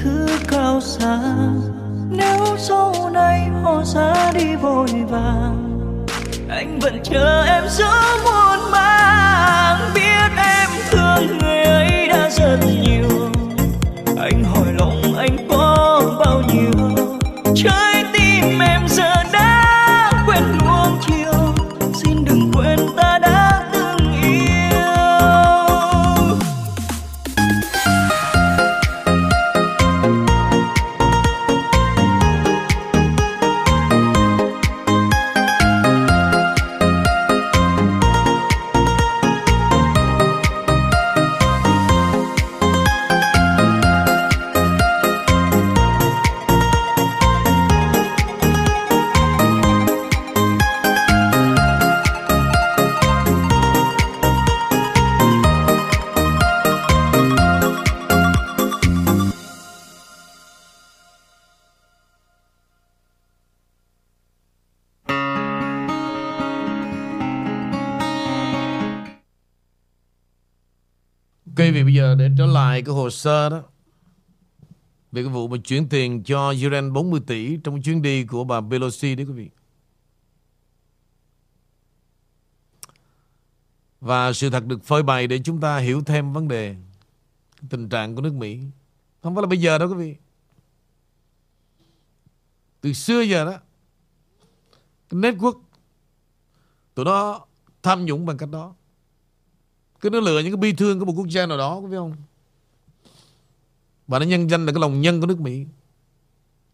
thứ cao xa. Nếu sau này họ ra đi vội vàng, anh vẫn chờ em giữa muôn mang biết em thương người ấy đã rất nhiều. Anh hỏi lòng anh có bao nhiêu? Trái lại cái hồ sơ đó về cái vụ mà chuyển tiền cho Iran 40 tỷ trong chuyến đi của bà Pelosi đấy quý vị. Và sự thật được phơi bày để chúng ta hiểu thêm vấn đề tình trạng của nước Mỹ. Không phải là bây giờ đâu quý vị. Từ xưa giờ đó, cái network, tụi nó tham nhũng bằng cách đó cứ nó lừa những cái bi thương của một quốc gia nào đó, quý vị không và nó nhân danh là cái lòng nhân của nước Mỹ.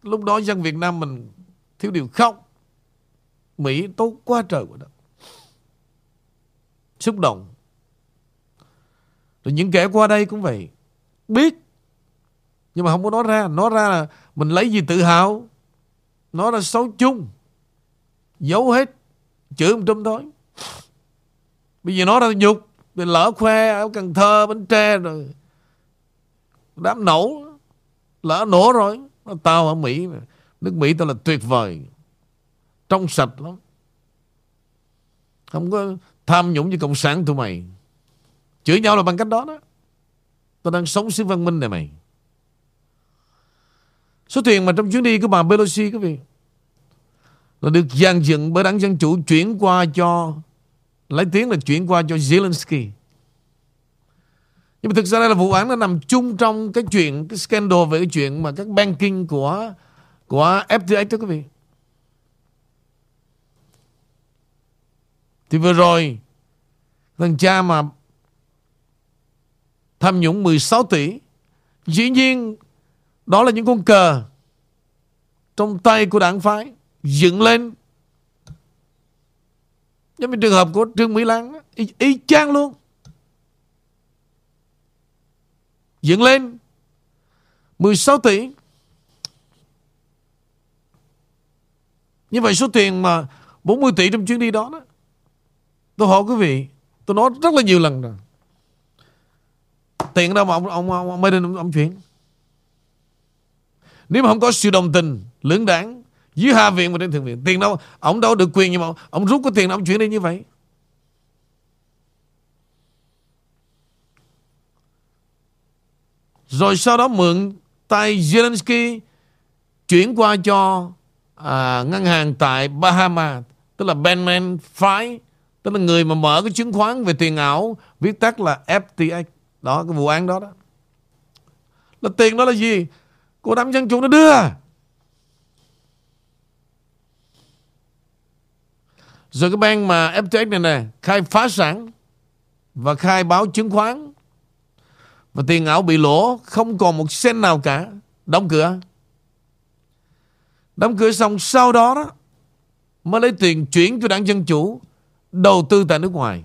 Lúc đó dân Việt Nam mình thiếu điều khóc. Mỹ tốt quá trời quá đất. Xúc động. Rồi những kẻ qua đây cũng vậy. Biết. Nhưng mà không có nói ra. Nói ra là mình lấy gì tự hào. Nó là xấu chung. Giấu hết. Chửi một trăm thôi bây giờ nói ra nhục lỡ khoe ở Cần Thơ, Bến Tre rồi đám nổ, lỡ nổ rồi tao ở Mỹ nước Mỹ tao là tuyệt vời. Trong sạch lắm. Không có tham nhũng như cộng sản tụi mày. Chửi nhau là bằng cách đó đó. Tao đang sống xứ văn minh này mày. Số tiền mà trong chuyến đi của bà Pelosi quý vị, là được dàn dựng bởi đảng Dân Chủ chuyển qua cho, lấy tiếng là chuyển qua cho Zelensky. Nhưng mà thực ra đây là vụ án nó nằm chung trong cái chuyện, cái scandal về cái chuyện mà các banking của của FTX đó quý vị. Thì vừa rồi thằng cha mà tham nhũng 16 tỷ dĩ nhiên đó là những con cờ trong tay của đảng phái dựng lên giống như trường hợp của Trương Mỹ Lan á, y, y chang luôn dựng lên. 16 tỷ. Như vậy số tiền mà 40 tỷ trong chuyến đi đó đó tôi hỏi quý vị tôi nói rất là nhiều lần rồi. Tiền đâu mà ông ông ông, ông Biden ông, ông chuyển? Nếu mà không có sự đồng tình lưỡng đảng dưới hạ viện và trên thượng viện tiền đâu ông đâu được quyền nhưng mà ông rút cái tiền ông chuyển đi như vậy? Rồi sau đó mượn tay Zelensky chuyển qua cho à, ngân hàng tại Bahama tức là Benman Fry tức là người mà mở cái chứng khoán về tiền ảo viết tắt là FTX đó cái vụ án đó đó. Là tiền đó là gì? Của đám dân chủ nó đưa. Rồi cái bang mà FTX này nè khai phá sản và khai báo chứng khoán. Mà tiền ảo bị lỗ, không còn một sen nào cả đóng cửa đóng cửa xong sau đó đó, mới lấy tiền chuyển cho đảng dân chủ, đầu tư tại nước ngoài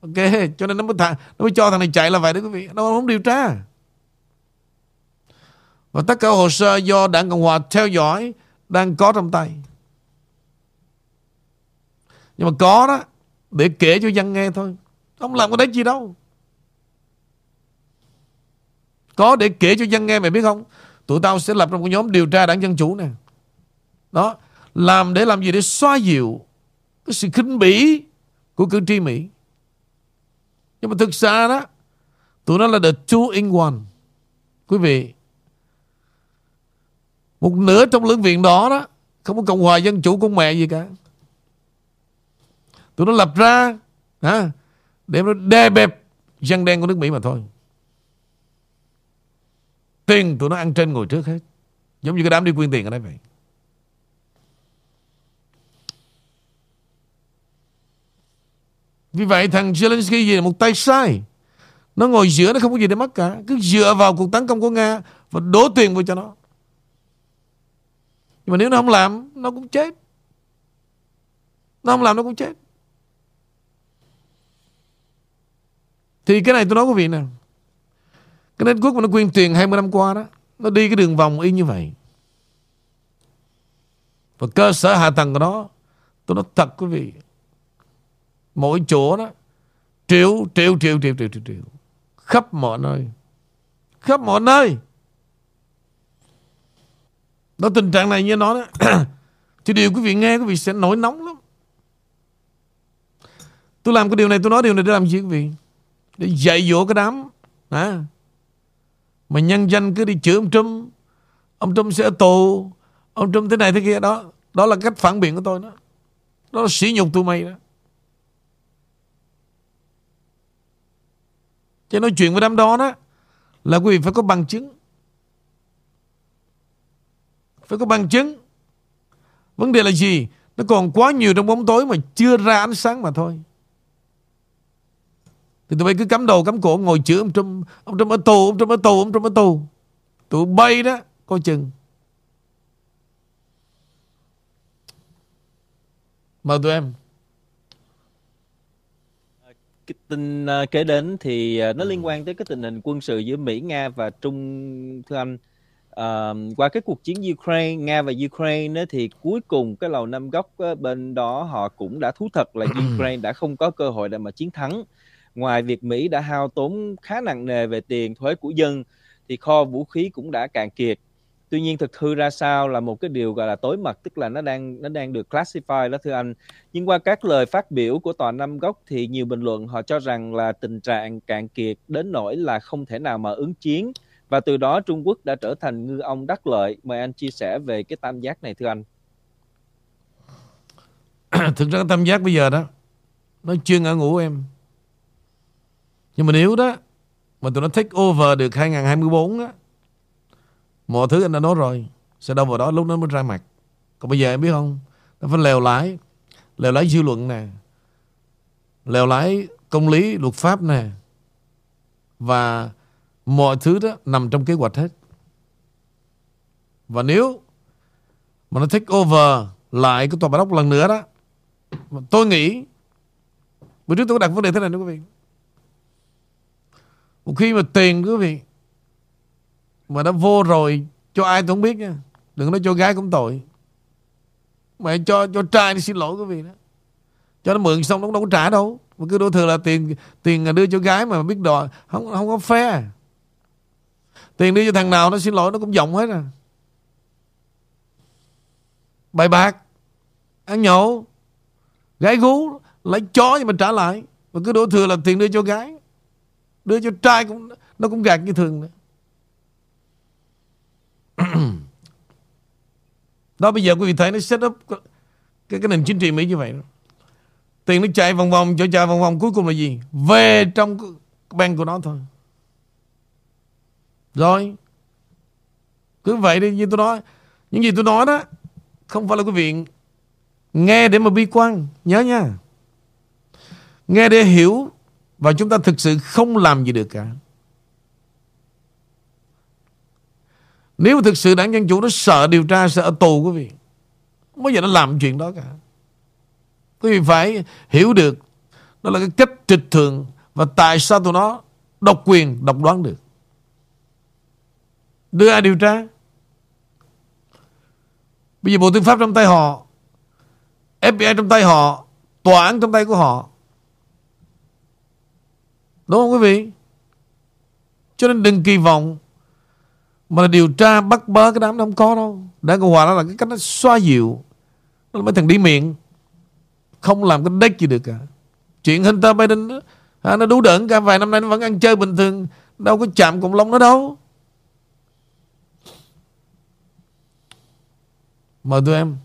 ok, cho nên nó mới thằng nó mới cho thằng này chạy là vậy đó quý vị nó không điều tra và tất cả hồ sơ do đảng cộng hòa theo dõi đang có trong tay. Nhưng mà có đó, để kể cho dân nghe thôi. Không làm có đấy gì đâu. Có để kể cho dân nghe mày biết không? Tụi tao sẽ lập ra một nhóm điều tra đảng Dân Chủ nè. Đó. Làm để làm gì? Để xoa dịu cái sự khinh bỉ của cử tri Mỹ. Nhưng mà thực ra đó Tụi nó là the two in one Quý vị Một nửa trong lưỡng viện đó đó Không có Cộng hòa Dân Chủ con mẹ gì cả Tụi nó lập ra ha, Để nó đè bẹp Dân đen của nước Mỹ mà thôi Tiền tụi nó ăn trên ngồi trước hết. Giống như cái đám đi quyên tiền ở đây vậy. Vì vậy, thằng Zelensky gì là một tay sai. Nó ngồi giữa, nó không có gì để mất cả. Cứ dựa vào cuộc tấn công của Nga Và đổ tiền vào cho nó. Nhưng mà nếu nó không làm, Nó cũng chết. Nó không làm, nó cũng chết. Thì cái này tôi nói quý vị nè. Cái network quốc mà nó quyên tiền 20 năm qua đó Nó đi cái đường vòng y như vậy Và cơ sở hạ tầng của nó Tôi nói thật quý vị Mỗi chỗ đó Triệu, triệu, triệu, triệu, triệu, triệu, triệu. Khắp mọi nơi Khắp mọi nơi Đó tình trạng này như nó đó Thì điều quý vị nghe quý vị sẽ nổi nóng lắm Tôi làm cái điều này tôi nói điều này để làm gì quý vị Để dạy dỗ cái đám à. Mà nhân danh cứ đi chửi ông Trump. Ông Trump sẽ ở tù. Ông Trump thế này thế kia. Đó Đó là cách phản biện của tôi đó. Đó là sỉ nhục tụi mày đó. Chứ nói chuyện với đám đó đó Là quý vị phải có bằng chứng. Phải có bằng chứng. Vấn đề là gì? Nó còn quá nhiều trong bóng tối Mà chưa ra ánh sáng mà thôi. Thì tụi bay cứ cắm đầu cắm cổ Ngồi chữa ông Trump Ông Trump ở tù Ông Trump ở tù Ông Trump ở tù Tụi bay đó Coi chừng Mời tụi em cái tin uh, kế đến thì uh, nó liên quan tới cái tình hình quân sự giữa Mỹ, Nga và Trung thưa anh. Uh, qua cái cuộc chiến Ukraine, Nga và Ukraine thì cuối cùng cái lầu năm góc bên đó họ cũng đã thú thật là Ukraine đã không có cơ hội để mà chiến thắng. Ngoài việc Mỹ đã hao tốn khá nặng nề về tiền thuế của dân, thì kho vũ khí cũng đã cạn kiệt. Tuy nhiên, thực hư ra sao là một cái điều gọi là tối mật, tức là nó đang nó đang được classify đó, thưa anh. Nhưng qua các lời phát biểu của tòa năm góc thì nhiều bình luận họ cho rằng là tình trạng cạn kiệt đến nỗi là không thể nào mà ứng chiến. Và từ đó, Trung Quốc đã trở thành ngư ông đắc lợi. Mời anh chia sẻ về cái tam giác này, thưa anh. Thực ra cái tam giác bây giờ đó, nó chuyên ở ngủ em nhưng mà nếu đó, mà tụi nó take over được 2024 á, Mọi thứ anh đã nói rồi, Sẽ đâu vào đó lúc nó mới ra mặt. Còn bây giờ em biết không? Nó phải lèo lái Lèo lái dư luận nè, Lèo lái công lý, luật pháp nè, Và mọi thứ đó nằm trong kế hoạch hết. Và nếu Mà nó take over Lại cái tòa bạch ốc lần nữa đó Tôi nghĩ, Bữa trước tôi có đặt vấn đề thế này đó quý vị. Một khi mà tiền, quý vị, mà nó vô rồi, Cho ai tôi không biết nha. Đừng nói cho gái cũng tội. Mà cho cho trai đi xin lỗi, quý vị đó. Cho nó mượn xong, nó đâu có trả đâu. Mà cứ đổ thừa là tiền tiền đưa cho gái mà biết đòi, Không không có phe. Tiền đưa cho thằng nào nó xin lỗi, nó cũng giọng hết à. Bài bạc, Ăn nhậu, Gái gú, Lấy chó nhưng mà trả lại. Mà cứ đổ thừa là tiền đưa cho gái. Đưa cho trai cũng Nó cũng gạt như thường nữa đó bây giờ quý vị thấy nó set up cái, cái, nền chính trị Mỹ như vậy đó. Tiền nó chạy vòng vòng cho chạy vòng vòng cuối cùng là gì? Về trong bang của nó thôi. Rồi. Cứ vậy đi như tôi nói. Những gì tôi nói đó không phải là quý vị nghe để mà bi quan. Nhớ nha. Nghe để hiểu và chúng ta thực sự không làm gì được cả. Nếu thực sự đảng Dân Chủ nó sợ điều tra, sợ ở tù quý vị. Không bao giờ nó làm chuyện đó cả. Quý vị phải hiểu được đó là cái cách trịch thường và tại sao tụi nó độc quyền, độc đoán được. Đưa ai điều tra? Bây giờ Bộ Tư pháp trong tay họ FBI trong tay họ Tòa án trong tay của họ Đúng không quý vị? Cho nên đừng kỳ vọng Mà là điều tra bắt bớ cái đám đông không có đâu. Đảng Cộng Hòa đó là cái cách nó xoa dịu. Nó là mấy thằng đi miệng. Không làm cái đếch gì được cả. Chuyện Hunter Biden đó, à, Nó đủ đỡn cả vài năm nay nó vẫn ăn chơi bình thường. Đâu có chạm cùng lông nó đâu. Mời tụi em.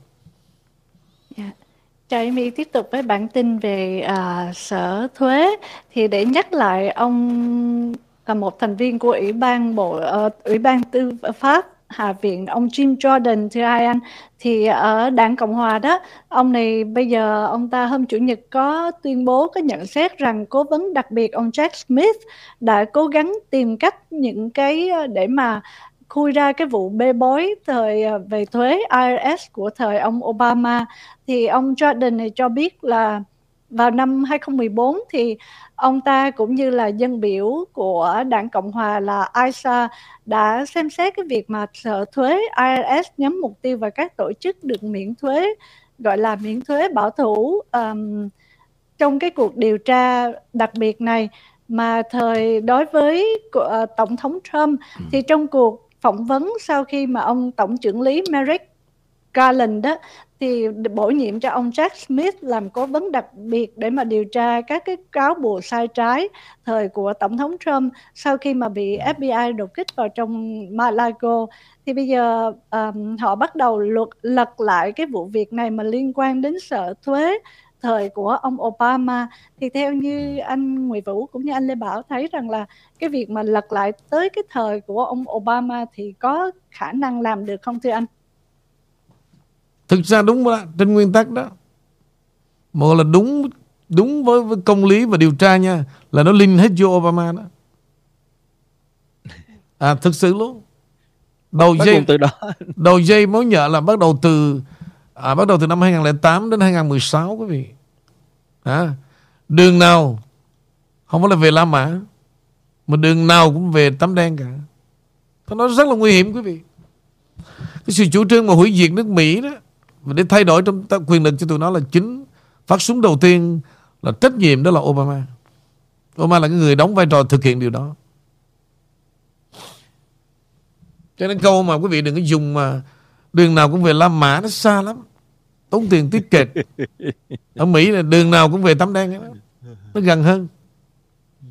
Chào Amy tiếp tục với bản tin về à, sở thuế. Thì để nhắc lại ông là một thành viên của ủy ban bộ uh, ủy ban tư pháp Hạ viện ông Jim Jordan thưa hai anh? Thì ở đảng Cộng hòa đó ông này bây giờ ông ta hôm chủ nhật có tuyên bố có nhận xét rằng cố vấn đặc biệt ông Jack Smith đã cố gắng tìm cách những cái ờ, để mà khui ra cái vụ bê bối thời ờ, về thuế IRS của thời ông Obama thì ông Jordan này cho biết là vào năm 2014 thì ông ta cũng như là dân biểu của đảng Cộng hòa là ISA đã xem xét cái việc mà sở thuế IRS nhắm mục tiêu vào các tổ chức được miễn thuế gọi là miễn thuế bảo thủ um, trong cái cuộc điều tra đặc biệt này mà thời đối với uh, tổng thống Trump ừ. thì trong cuộc phỏng vấn sau khi mà ông tổng trưởng lý Merrick Garland đó thì bổ nhiệm cho ông Jack Smith làm cố vấn đặc biệt để mà điều tra các cái cáo buộc sai trái thời của tổng thống Trump sau khi mà bị FBI đột kích vào trong Malago thì bây giờ um, họ bắt đầu luật lật lại cái vụ việc này mà liên quan đến sở thuế thời của ông Obama thì theo như anh Nguyễn Vũ cũng như anh Lê Bảo thấy rằng là cái việc mà lật lại tới cái thời của ông Obama thì có khả năng làm được không thưa anh? Thực ra đúng đó, trên nguyên tắc đó. Một là đúng đúng với, với công lý và điều tra nha là nó linh hết vô Obama đó. À thực sự luôn. Đầu dây từ đó. đầu dây mối nhợ là bắt đầu từ à, bắt đầu từ năm 2008 đến 2016 quý vị. À, đường nào không phải là về La Mã mà đường nào cũng về tấm đen cả. Nó rất là nguy hiểm quý vị. Cái sự chủ trương mà hủy diệt nước Mỹ đó và để thay đổi trong quyền lực cho tụi nó là chính phát súng đầu tiên là trách nhiệm đó là Obama. Obama là cái người đóng vai trò thực hiện điều đó. Cho nên câu mà quý vị đừng có dùng mà đường nào cũng về La Mã nó xa lắm. Tốn tiền tiết kệt. Ở Mỹ là đường nào cũng về tấm đen đó. Nó gần hơn.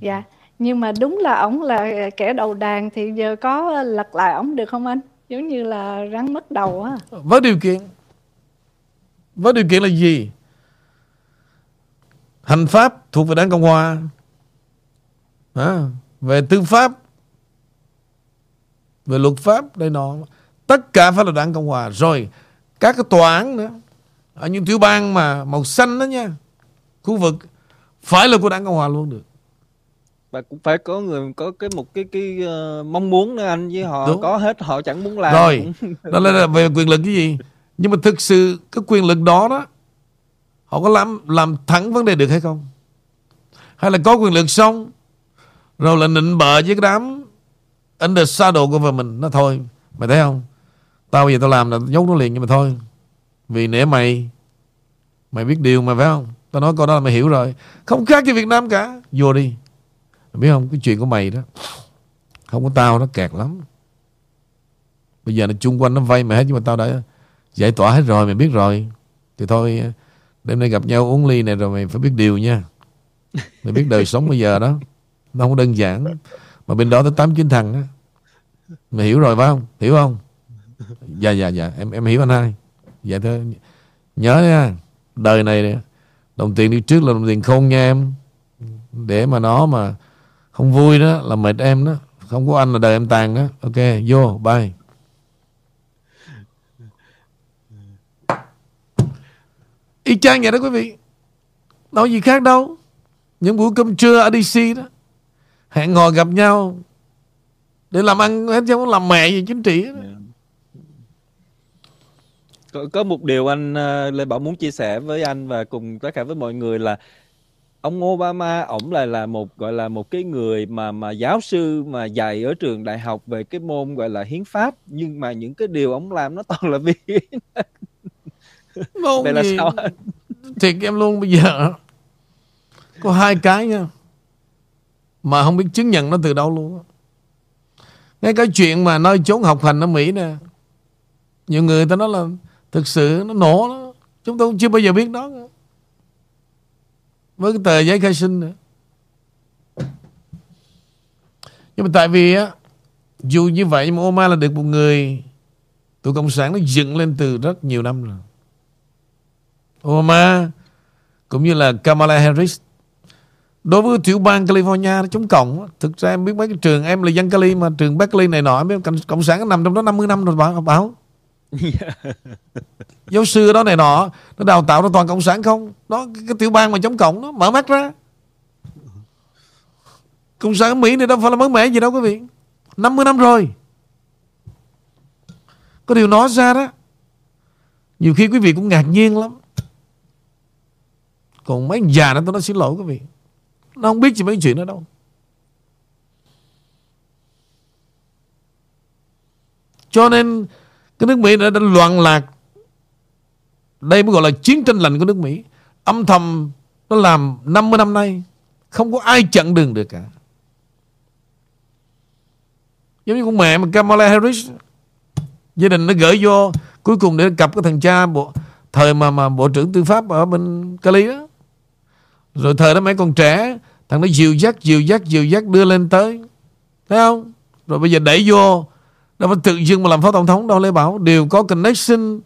Dạ. Nhưng mà đúng là ổng là kẻ đầu đàn thì giờ có lật lại ổng được không anh? Giống như là rắn mất đầu á. Với điều kiện với điều kiện là gì? Hành pháp thuộc về đảng Cộng Hòa. À, về tư pháp, về luật pháp đây nọ, tất cả phải là đảng Cộng Hòa. Rồi các cái tòa án nữa, ở những tiểu bang mà màu xanh đó nha, khu vực phải là của đảng Cộng Hòa luôn được và cũng phải có người có cái một cái cái uh, mong muốn nữa anh với họ Đúng. có hết họ chẳng muốn làm rồi đó là về quyền lực cái gì nhưng mà thực sự cái quyền lực đó đó, Họ có làm làm thẳng vấn đề được hay không? Hay là có quyền lực xong, Rồi là nịnh bợ với cái đám Under shadow của mình, Nó thôi, Mày thấy không? Tao bây giờ tao làm là nhốt nó liền Nhưng mà thôi, Vì nể mày Mày biết điều mà phải không? Tao nói câu đó là mày hiểu rồi. Không khác gì Việt Nam cả. Vô đi. Mày biết không? Cái chuyện của mày đó, Không có tao nó kẹt lắm. Bây giờ nó chung quanh nó vay mày hết Nhưng mà tao đã giải tỏa hết rồi, mày biết rồi. Thì thôi, đêm nay gặp nhau uống ly này rồi mày phải biết điều nha. Mày biết đời sống bây giờ đó. Nó không đơn giản. Mà bên đó tới tám chín thằng á. Mày hiểu rồi phải không? Hiểu không? Dạ dạ dạ. Em em hiểu anh hai. Dạ thôi. Nhớ nha. Đời này đồng tiền đi trước là đồng tiền khôn nha em. Để mà nó mà không vui đó, là mệt em đó. Không có anh là đời em tàn đó ok, vô, bye. Y chang vậy đó quý vị. Đâu gì khác đâu. Những buổi cơm trưa ở DC đó. Hẹn ngồi gặp nhau. Để làm ăn hết chứ không làm mẹ gì chính trị đó. Yeah. Có, có một điều anh ờ, Lê Bảo muốn chia sẻ với anh và cùng tất cả với mọi người là ông Obama ổng là là một gọi là một cái người mà mà giáo sư mà dạy ở trường đại học về cái môn gọi là hiến pháp. Nhưng mà những cái điều ông làm nó toàn là vi không Vậy là gì. sao anh? Thiệt em luôn bây giờ Có hai cái nha Mà không biết chứng nhận nó từ đâu luôn. Ngay cái chuyện mà nơi trốn học hành ở Mỹ nè Nhiều người ta nói là Thực sự nó nổ đó Chúng tôi cũng chưa bao giờ biết đó nữa. Với cái tờ giấy khai sinh nữa Nhưng mà tại vì á Dù như vậy nhưng mà Obama là được một người Tụi Cộng sản nó dựng lên từ rất nhiều năm rồi Obama cũng như là Kamala Harris. Đối với tiểu bang California nó chống cộng thực ra em biết mấy cái trường em là dân Cali mà trường Berkeley này nọ em biết cộng, cộng sản nó nằm trong đó 50 năm rồi bảo, bảo. giáo sư đó này nọ nó đào tạo nó toàn cộng sản không? Đó cái, cái tiểu bang mà chống cộng nó mở mắt ra. Cộng sản ở Mỹ này đâu phải là mới mẻ gì đâu quý vị. 50 năm rồi. Có điều nói ra đó nhiều khi quý vị cũng ngạc nhiên lắm còn mấy già nó tôi nói xin lỗi quý vị. Nó không biết gì mấy chuyện đó đâu. Cho nên Cái nước Mỹ đã, đã loạn lạc. Đây mới gọi là chiến tranh lạnh của nước Mỹ. Âm thầm Nó làm 50 năm nay Không có ai chặn đường được cả. Giống như con mẹ mà Kamala Harris Gia đình nó gửi vô Cuối cùng để cặp cái thằng cha bộ Thời mà mà Bộ trưởng Tư pháp ở bên Cali đó rồi thời đó mấy con trẻ Thằng nó dìu dắt dìu dắt dìu dắt đưa lên tới. Thấy không? Rồi bây giờ đẩy vô. Đâu phải tự dưng mà làm phó tổng thống đâu Lê Bảo Đều có connection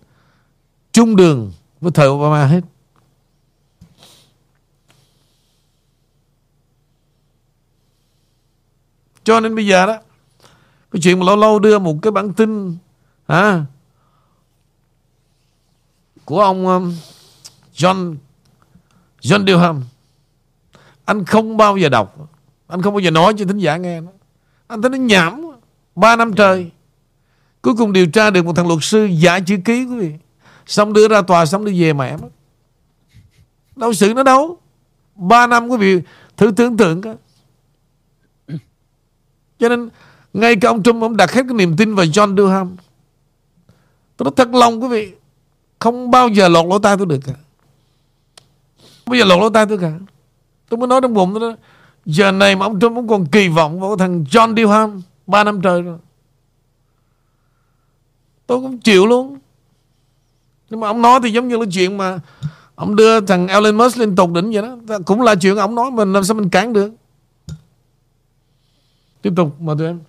Chung đường với thời Obama hết. Cho nên bây giờ đó Cái chuyện mà lâu lâu đưa một cái bản tin à, Của ông um, John John Durham anh không bao giờ đọc. Anh không bao giờ nói cho thính giả nghe nó. Anh thấy nó nhảm. Ba năm trời. Cuối cùng điều tra được một thằng luật sư giả chữ ký, quý vị. Xong đưa ra tòa, xong đi về mẹ mất. Đâu xử nó đâu. Ba năm, quý vị, thử tưởng tượng cả Cho nên, Ngay cả ông Trump, ông đặt hết cái niềm tin vào John Durham. Tôi nói thật lòng, quý vị, Không bao giờ lọt lỗ tai tôi được cả. Không bao giờ lọt lỗ tai tôi cả. Tôi mới nói trong bụng tôi đó Giờ này mà ông Trump cũng còn kỳ vọng vào thằng John Durham ba năm trời rồi Tôi cũng chịu luôn. Nhưng mà ông nói thì giống như là chuyện mà Ông đưa thằng Elon Musk lên tột đỉnh vậy đó. Cũng là chuyện ông nói Mình làm sao mình cản được. Tiếp tục mời tụi em.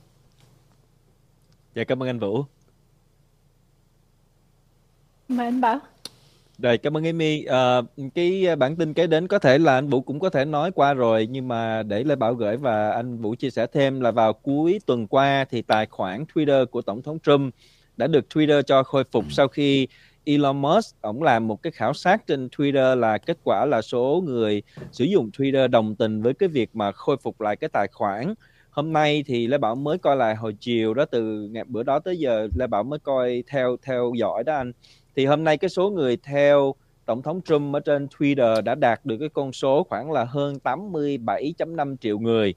Dạ cảm ơn anh Vũ. Mời anh Bảo. Rồi cảm ơn Amy. À, cái ờ, bản tin kế đến có thể là anh Vũ cũng có thể nói qua rồi nhưng mà để Lê Bảo gửi và anh Vũ chia sẻ thêm là vào cuối tuần qua thì tài khoản Twitter của Tổng thống Trump đã được Twitter cho khôi phục sau khi Elon Musk ông làm một cái khảo sát trên Twitter là kết quả là số người sử dụng Twitter đồng tình với cái việc mà khôi phục lại cái tài khoản. Hôm nay thì Lê Bảo mới coi lại hồi chiều đó từ ngày bữa đó tới giờ Lê Bảo mới coi theo theo dõi đó anh thì hôm nay cái số người theo tổng thống Trump ở trên Twitter đã đạt được cái con số khoảng là hơn 87.5 triệu người.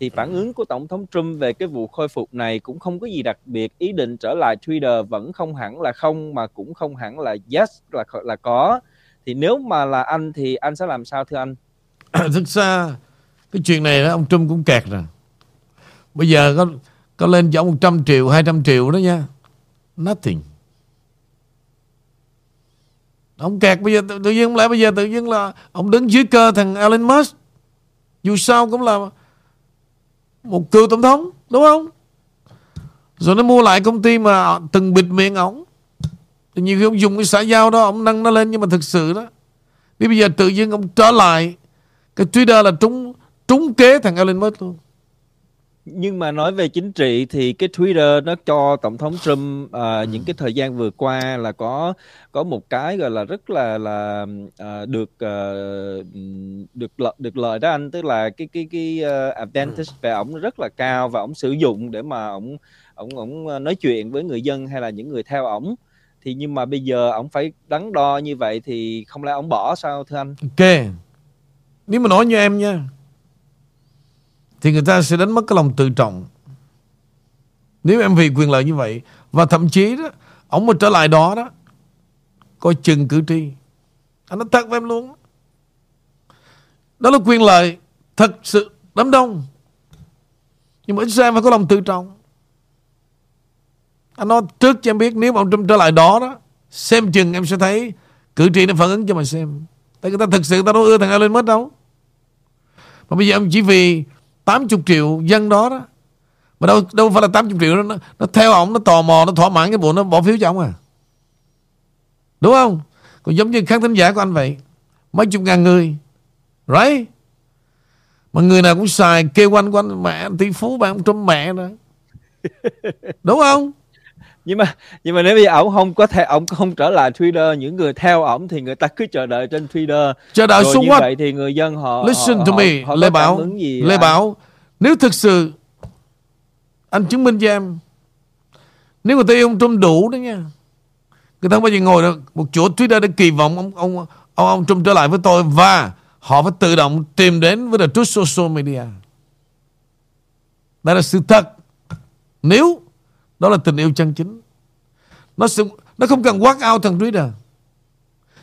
Thì phản ứng của tổng thống Trump về cái vụ khôi phục này cũng không có gì đặc biệt. Ý định trở lại Twitter vẫn không hẳn là không, mà cũng không hẳn là yes là là có. Thì nếu mà là anh thì anh sẽ làm sao thưa anh? Thực ra Cái chuyện này đó, ông Trump cũng kẹt rồi Bây giờ có có lên cho ông 100 triệu 200 triệu đó nha Nothing Ông kẹt bây giờ tự, tự nhiên lại bây giờ tự nhiên là Ông đứng dưới cơ thằng Elon Musk. Dù sao cũng là Một cựu tổng thống Đúng không? Rồi nó mua lại công ty mà từng bịt miệng ổng. Thì nhiều khi ông dùng cái xã giao đó Ông nâng nó lên nhưng mà thực sự đó. Đi bây giờ tự nhiên ông trở lại Cái Twitter là trúng Trúng kế thằng Elon Musk luôn. Nhưng mà nói về chính trị thì cái Twitter nó cho tổng thống Trump à, những cái thời gian vừa qua là có có một cái gọi là rất là là à, được à, được lợi được lợi đó anh. Tức là cái cái cái uh, advantage về ổng rất là cao và ổng sử dụng để mà ổng ổng ổng nói chuyện với người dân hay là những người theo ổng. Thì nhưng mà bây giờ ổng phải đắn đo như vậy thì không lẽ ổng bỏ sao thưa anh? Ok. Nếu mà nói như em nha thì người ta sẽ đánh mất cái lòng tự trọng. Nếu em vì quyền lợi như vậy, Và thậm chí đó, Ông mà trở lại đó đó, coi chừng cử tri. Anh nói thật với em luôn đó là quyền lợi thật sự đám đông. Nhưng mà ít phải có lòng tự trọng. Anh nói trước cho em biết, nếu mà ông Trump trở lại đó đó, xem chừng em sẽ thấy cử tri nó phản ứng cho mà xem. Tại người ta thực sự người ta đâu ưa thằng Elon Musk đâu. Mà bây giờ ông chỉ vì 80 triệu dân đó đó. Mà đâu đâu phải là 80 triệu nó, nó theo ông nó tò mò nó thỏa mãn cái bộ nó bỏ phiếu cho ông à. Đúng không? Còn giống như khán thính giả của anh vậy. Mấy chục ngàn người. Right? Mà người nào cũng xài kêu quanh quanh mẹ tỷ phú bạn trong mẹ nữa đúng không nhưng mà nhưng mà nếu bây giờ ổng không có thể ổng không trở lại Twitter những người theo ổng thì người ta cứ chờ đợi trên Twitter. Chờ đợi rồi như what vậy thì người dân họ listen họ, to họ, me họ Lê Bảo. Lê anh? Bảo nếu thực sự anh chứng minh cho em nếu người ta yêu ông Trump đủ đó nha người ta không bao giờ ngồi được một chỗ Twitter để kỳ vọng ông ông ông, ông Trump trở lại với tôi và họ phải tự động tìm đến với the social media. Đây là sự thật. Nếu đó là tình yêu chân chính. Nó sẽ, nó không cần work out thằng Twitter.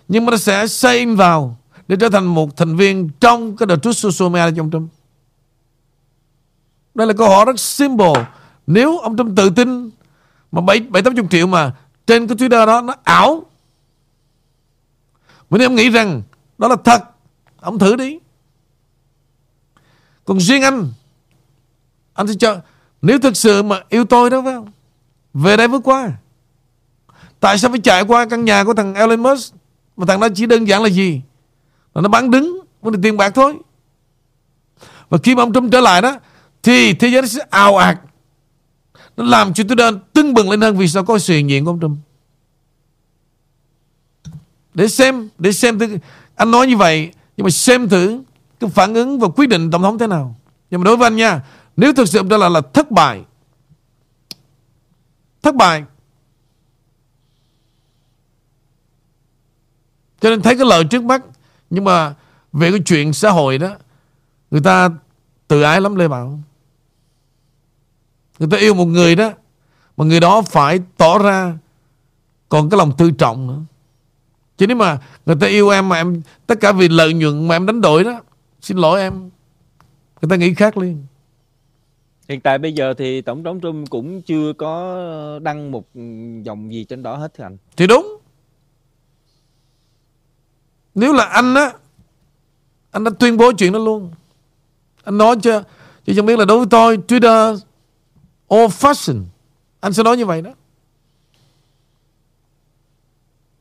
Nhưng mà nó sẽ xây in vào để trở thành một thành viên trong cái the truth social media trong Trump. Đây là câu hỏi rất simple. Nếu ông Trump tự tin mà bảy bảy tám chục triệu mà trên cái Twitter đó nó ảo mà nếu ông nghĩ rằng đó là thật ông thử đi. Còn riêng anh anh sẽ cho nếu thực sự mà yêu tôi đó phải không? Về đây vừa qua. Tại sao phải chạy qua căn nhà của thằng Elon Musk? Mà thằng đó chỉ đơn giản là gì? Là nó bán đứng vấn đề tiền bạc thôi. Và khi mà ông Trump trở lại đó, thì thế giới nó sẽ ào ạt. Nó làm cho tôi đơn tưng bừng lên hơn vì sao có sự hiện diện của ông Trump. Để xem để xem thử. Anh nói như vậy, nhưng mà xem thử cái phản ứng và quyết định tổng thống thế nào. Nhưng mà đối với anh nha, nếu thực sự ông trở lại là thất bại thất bại. Cho nên thấy cái lợi trước mắt, nhưng mà về cái chuyện xã hội đó, người ta tự ái lắm, Lê Bảo. Người ta yêu một người đó, mà người đó phải tỏ ra còn cái lòng tự trọng nữa. Chứ nếu mà người ta yêu em mà em, tất cả vì lợi nhuận mà em đánh đổi đó, xin lỗi em. Người ta nghĩ khác liền hiện tại bây giờ thì tổng thống Trump cũng chưa có đăng một dòng gì trên đó hết thưa anh. Thì đúng. Nếu là anh á anh đã tuyên bố chuyện đó luôn. Anh nói cho chứ chẳng biết là đối với tôi Twitter old fashion anh sẽ nói như vậy đó.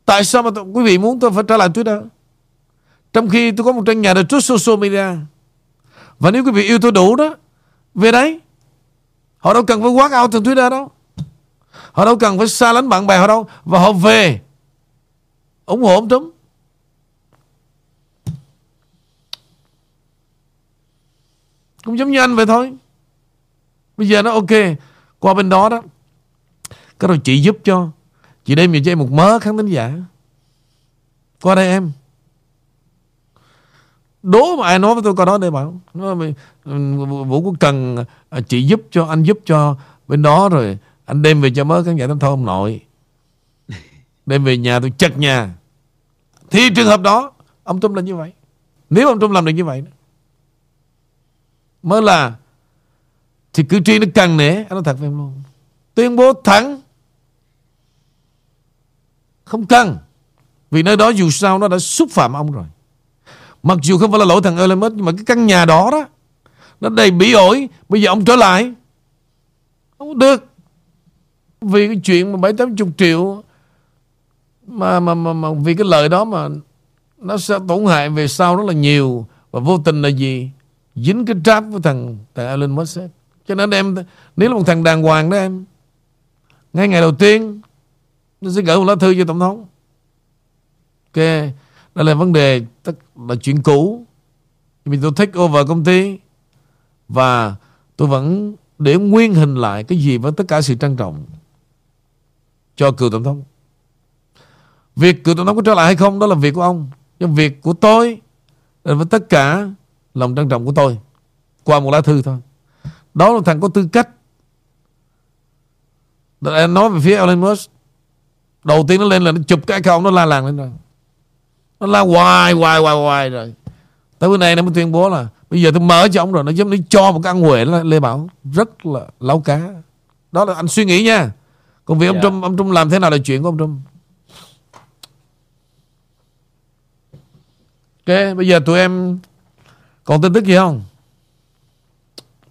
Tại sao mà tôi, quý vị muốn tôi phải trả lại Twitter? Trong khi tôi có một trang nhà là trước social media. Và nếu quý vị yêu tôi đủ đó về đấy họ đâu cần phải walk out từ Twitter đâu. Họ đâu cần phải xa lánh bạn bè họ đâu. Và họ về. Ủng hộ ông Trump. Cũng giống như anh vậy thôi. Bây giờ nó ok. Qua bên đó đó, cái rồi chị giúp cho. Chị đem về cho em một mớ khán tính giả. Qua đây em đố mà ai nói với tôi câu đó đây nó vũ quốc cần à, chị giúp cho anh giúp cho bên đó rồi anh đem về cho mớ khán giả thôi ông nội. Đem về nhà tôi chật nhà. Thì trường hợp đó ông Trump là như vậy. Nếu ông Trump làm được như vậy mới là thì cử tri nó cần nể anh nói thật với em luôn. Tuyên bố thẳng không cần vì nơi đó dù sao nó đã xúc phạm ông rồi mặc dù không phải là lỗi thằng Elon Musk nhưng mà cái căn nhà đó đó nó đầy bị ổi. Bây giờ ông trở lại. Không được. Vì cái chuyện mà bảy tám chục triệu mà, mà, mà, mà vì cái lời đó mà nó sẽ tổn hại về sau rất là nhiều. Và vô tình là gì? Dính cái trap với thằng thằng Elon Musk ấy. cho nên em nếu là một thằng đàng hoàng đó em ngay ngày đầu tiên nó sẽ gửi một lá thư cho tổng thống. Ok đây là vấn đề tất là chuyện cũ. Vì tôi take over công ty và tôi vẫn để nguyên hình lại cái gì với tất cả sự trân trọng cho cựu tổng thống. Việc cựu tổng thống có trở lại hay không, đó là việc của ông. Nhưng việc của tôi là với tất cả lòng trân trọng của tôi qua một lá thư thôi. Đó là thằng có tư cách. Nói về phía Elon Musk, Đầu tiên nó lên là nó chụp cái không Nó la làng lên rồi. Nó la hoài hoài hoài hoài rồi. Tới bữa nay nó mới tuyên bố là Bây giờ tôi mở cho ông rồi Nó giống như cho một cái ăn huệ Lê Bảo Rất là lau cá. Đó là anh suy nghĩ nha. Còn việc ông Dạ. Trump Ông Trump làm thế nào là chuyện của ông Trump? Ok bây giờ tụi em Còn tin tức gì không?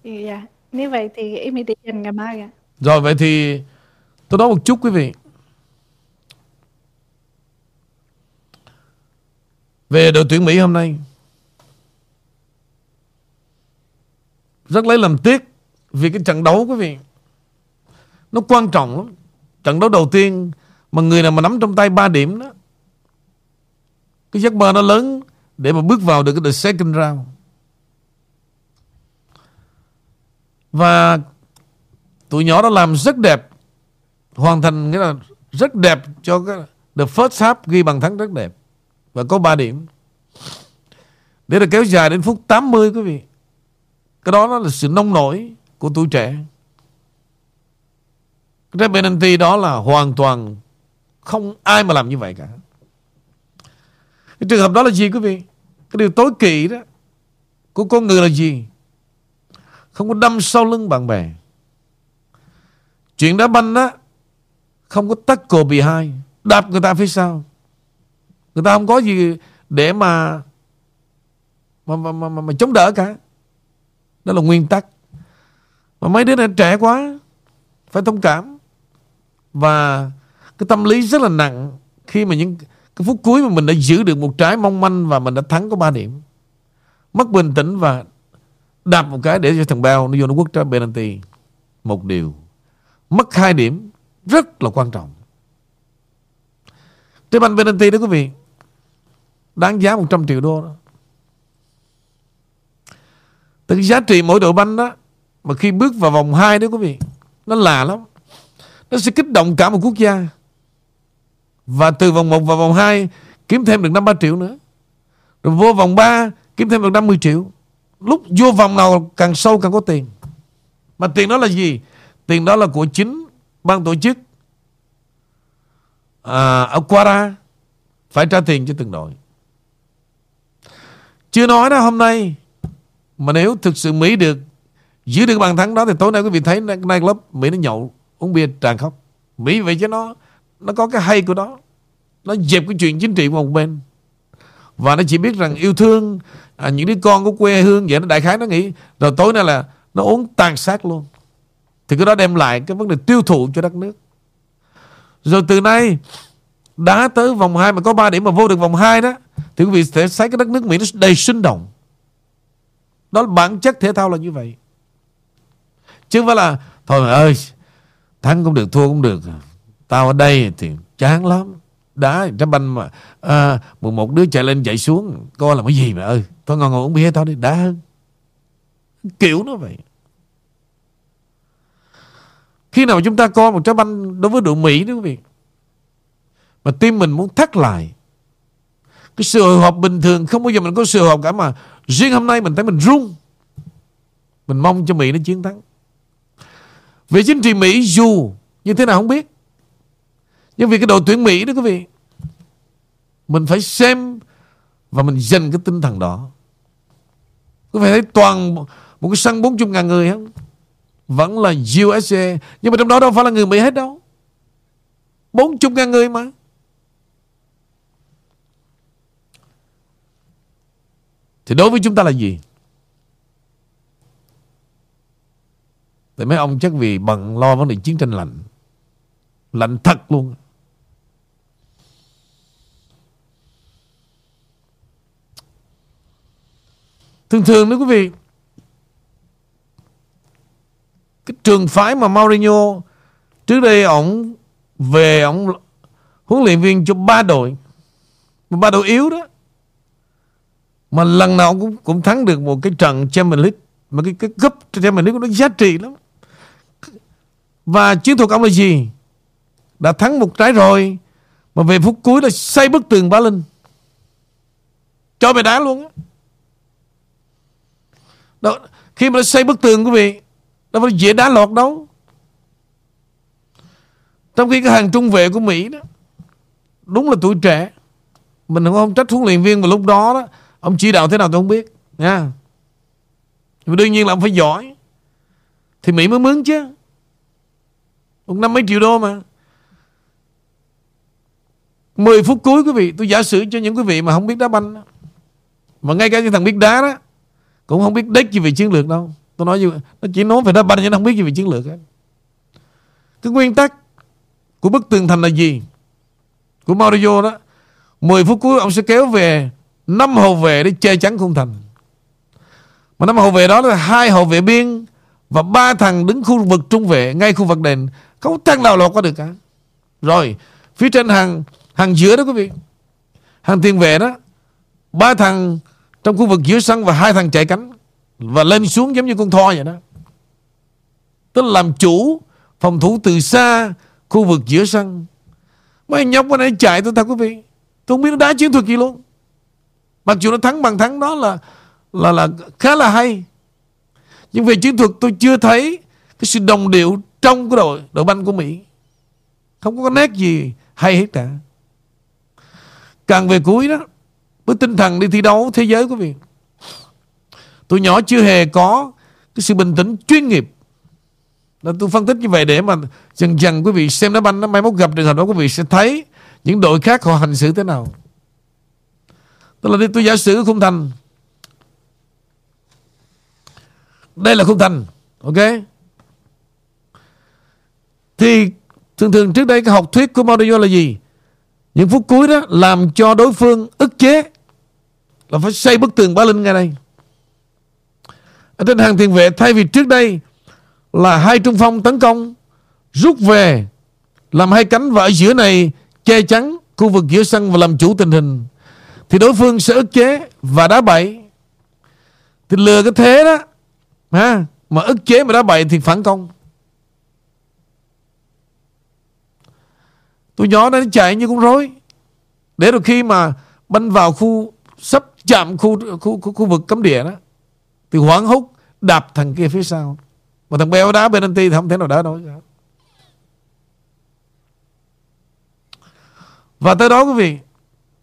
Dạ, nếu vậy thì em đi dành ngày mai ạ. Rồi vậy thì Tôi nói một chút quý vị Về đội tuyển Mỹ hôm nay. Rất lấy làm tiếc Vì cái trận đấu, quý vị. Nó quan trọng lắm. Trận đấu đầu tiên Mà người nào mà nắm trong tay 3 điểm đó, Cái giấc mơ nó lớn Để mà bước vào được cái the second round. Và Tụi nhỏ đã làm rất đẹp, Hoàn thành nghĩa là rất đẹp cho cái The first half ghi bàn thắng rất đẹp. Và có 3 điểm. Để là kéo dài đến phút 80 quý vị, Cái đó đó là sự nông nổi Của tuổi trẻ. Cái penalty đó là hoàn toàn Không ai mà làm như vậy cả. Cái trường hợp đó là gì, quý vị? Cái điều tối kỵ đó Của con người là gì? Không có đâm sau lưng bạn bè. Chuyện đá banh đó Không có tackle behind Đạp người ta phía sau. Người ta không có gì để mà mà, mà, mà, mà, mà chống đỡ cả. Đó là nguyên tắc. Mà mấy đứa này trẻ quá Phải thông cảm. Và cái tâm lý rất là nặng Khi mà những cái phút cuối mà mình đã giữ được một trái mong manh Và mình đã thắng có 3 điểm. Mất bình tĩnh và Đạp một cái để cho thằng bao Nó vô nó quất trái penalty. Một điều. Mất hai điểm Rất là quan trọng. Trái banh penalty đó quý vị. Đáng giá 100 triệu đô đó. Từ cái giá trị mỗi đội banh đó Mà khi bước vào vòng 2 đó quý vị Nó là lắm. Nó sẽ kích động cả một quốc gia. Và từ vòng 1 vào vòng 2 Kiếm thêm được 5-3 triệu nữa. Rồi vô vòng 3 Kiếm thêm được 50 triệu. Lúc vô vòng nào càng sâu càng có tiền. Mà tiền đó là gì? Tiền đó là của chính ban tổ chức à, ở Quara phải trả tiền cho từng đội. Chưa nói đó hôm nay mà nếu thực sự Mỹ được giữ được bàn thắng đó thì tối nay quý vị thấy nay Mỹ nó nhậu uống bia tràn khóc. Mỹ vậy chứ nó nó có cái hay của nó. Nó dẹp cái chuyện chính trị qua một bên. Và nó chỉ biết rằng yêu thương à, những đứa con của quê hương vậy nó đại khái nó nghĩ rồi tối nay là nó uống tàn sát luôn. Thì cái đó đem lại cái vấn đề tiêu thụ cho đất nước. Rồi từ nay đá tới vòng 2 mà có 3 điểm mà vô được vòng 2 đó thì quý vị sẽ thấy cái đất nước Mỹ nó đầy sinh động. Đó là bản chất thể thao là như vậy. Chứ không phải là thôi ơi thắng cũng được thua cũng được. Tao ở đây thì chán lắm. Đá trái banh mà à, một, một đứa chạy lên chạy xuống coi là cái gì mà ơi thôi ngon ngồi uống bia tao đi đá hơn kiểu nó vậy khi nào chúng ta coi một trái banh đối với đội Mỹ đó quý vị mà tim mình muốn thắt lại. Cái sự hồi hộp bình thường, Không bao giờ mình có sự hồi hộp cả, mà Riêng hôm nay mình thấy mình run. Mình mong cho Mỹ nó chiến thắng. Về chính trị Mỹ dù Như thế nào không biết. Nhưng vì cái đội tuyển Mỹ đó, quý vị, Mình phải xem Và mình dành cái tinh thần đó. Quý vị thấy toàn Một cái sân 40 ngàn người không? Vẫn là USA Nhưng mà trong đó đâu phải là người Mỹ hết đâu. 40 ngàn người mà. Thì đối với chúng ta là gì? Thì mấy ông chắc vì bận lo vấn đề chiến tranh lạnh. Lạnh thật luôn. Thường thường đó quý vị, cái trường phái mà Mourinho, trước đây ổng về ổng huấn luyện viên cho ba đội ba đội yếu đó mà lần nào cũng cũng thắng được một cái trận Champions League. Mà cái cái cúp Champions League nó giá trị lắm. Và chiến thuật ông là gì? Đã thắng một trái rồi mà về phút cuối là xây bức tường Bá Linh cho mày đá luôn á. Đó, khi mà nó xây bức tường quý vị đâu phải dễ đá lọt đâu. Trong khi cái hàng trung vệ của Mỹ đó đúng là tuổi trẻ. Mình không trách huấn luyện viên vào lúc đó đó ông chỉ đạo thế nào tôi không biết, nha. Nhưng đương nhiên là ông phải giỏi. Thì Mỹ mới mướn chứ. Ông năm mấy triệu đô mà. 10 phút cuối quý vị, tôi giả sử cho những quý vị mà không biết đá banh mà ngay cả những thằng biết đá đó, cũng không biết đếch gì về chiến lược đâu. Tôi nói như nó chỉ nói về đá banh chứ nó không biết gì về chiến lược hết cái nguyên tắc của bức tường thành là gì? Của Mario đó. 10 phút cuối ông sẽ kéo về năm hậu vệ để che chắn khung thành. Mà năm hậu vệ đó là hai hậu vệ biên và ba thằng đứng khu vực trung vệ ngay khu vực đền. Không thằng nào lọt qua được cả. Rồi, phía trên hàng hàng giữa đó quý vị. Hàng tiền vệ đó, ba thằng trong khu vực giữa sân và hai thằng chạy cánh và lên xuống giống như con thoi vậy đó. Tức là làm chủ phòng thủ từ xa khu vực giữa sân. Mấy nhóc bên này chạy tôi thật quý vị. Tôi không biết nó đá chiến thuật gì luôn mặc dù nó thắng bằng thắng đó là là là khá là hay. Nhưng về chiến thuật tôi chưa thấy cái sự đồng điệu trong cái đội đội banh của Mỹ. Không có cái nét gì hay hết cả. Càng về cuối đó, với tinh thần đi thi đấu thế giới của mình tôi nhỏ chưa hề có cái sự bình tĩnh chuyên nghiệp. Là tôi phân tích như vậy để mà dần dần quý vị xem đá banh nó mai mốt gặp trường hợp đó, quý vị sẽ thấy những đội khác họ hành xử thế nào tức là đi tôi giả sử khung thành. Đây là khung thành, ok? Thì thường thường trước đây cái học thuyết của Mourinho là gì? Những phút cuối đó làm cho đối phương ức chế là phải xây bức tường Ba Linh ngay đây. Ở trên hàng tiền vệ, thay vì trước đây là hai trung phong tấn công, rút về, làm hai cánh và ở giữa này che chắn khu vực giữa sân và làm chủ tình hình thì đối phương sẽ ức chế và đá bậy. Thì lừa cái thế đó ha mà ức chế mà đá bậy thì phản công. Tôi nhỏ nó chạy như con rối. Để rồi khi mà banh vào khu sắp chạm khu khu khu, khu vực cấm địa đó thì hoảng hốt đạp thằng kia phía sau. Mà thằng béo đá bên penalty thì không thể nào đá nổi và tới đó quý vị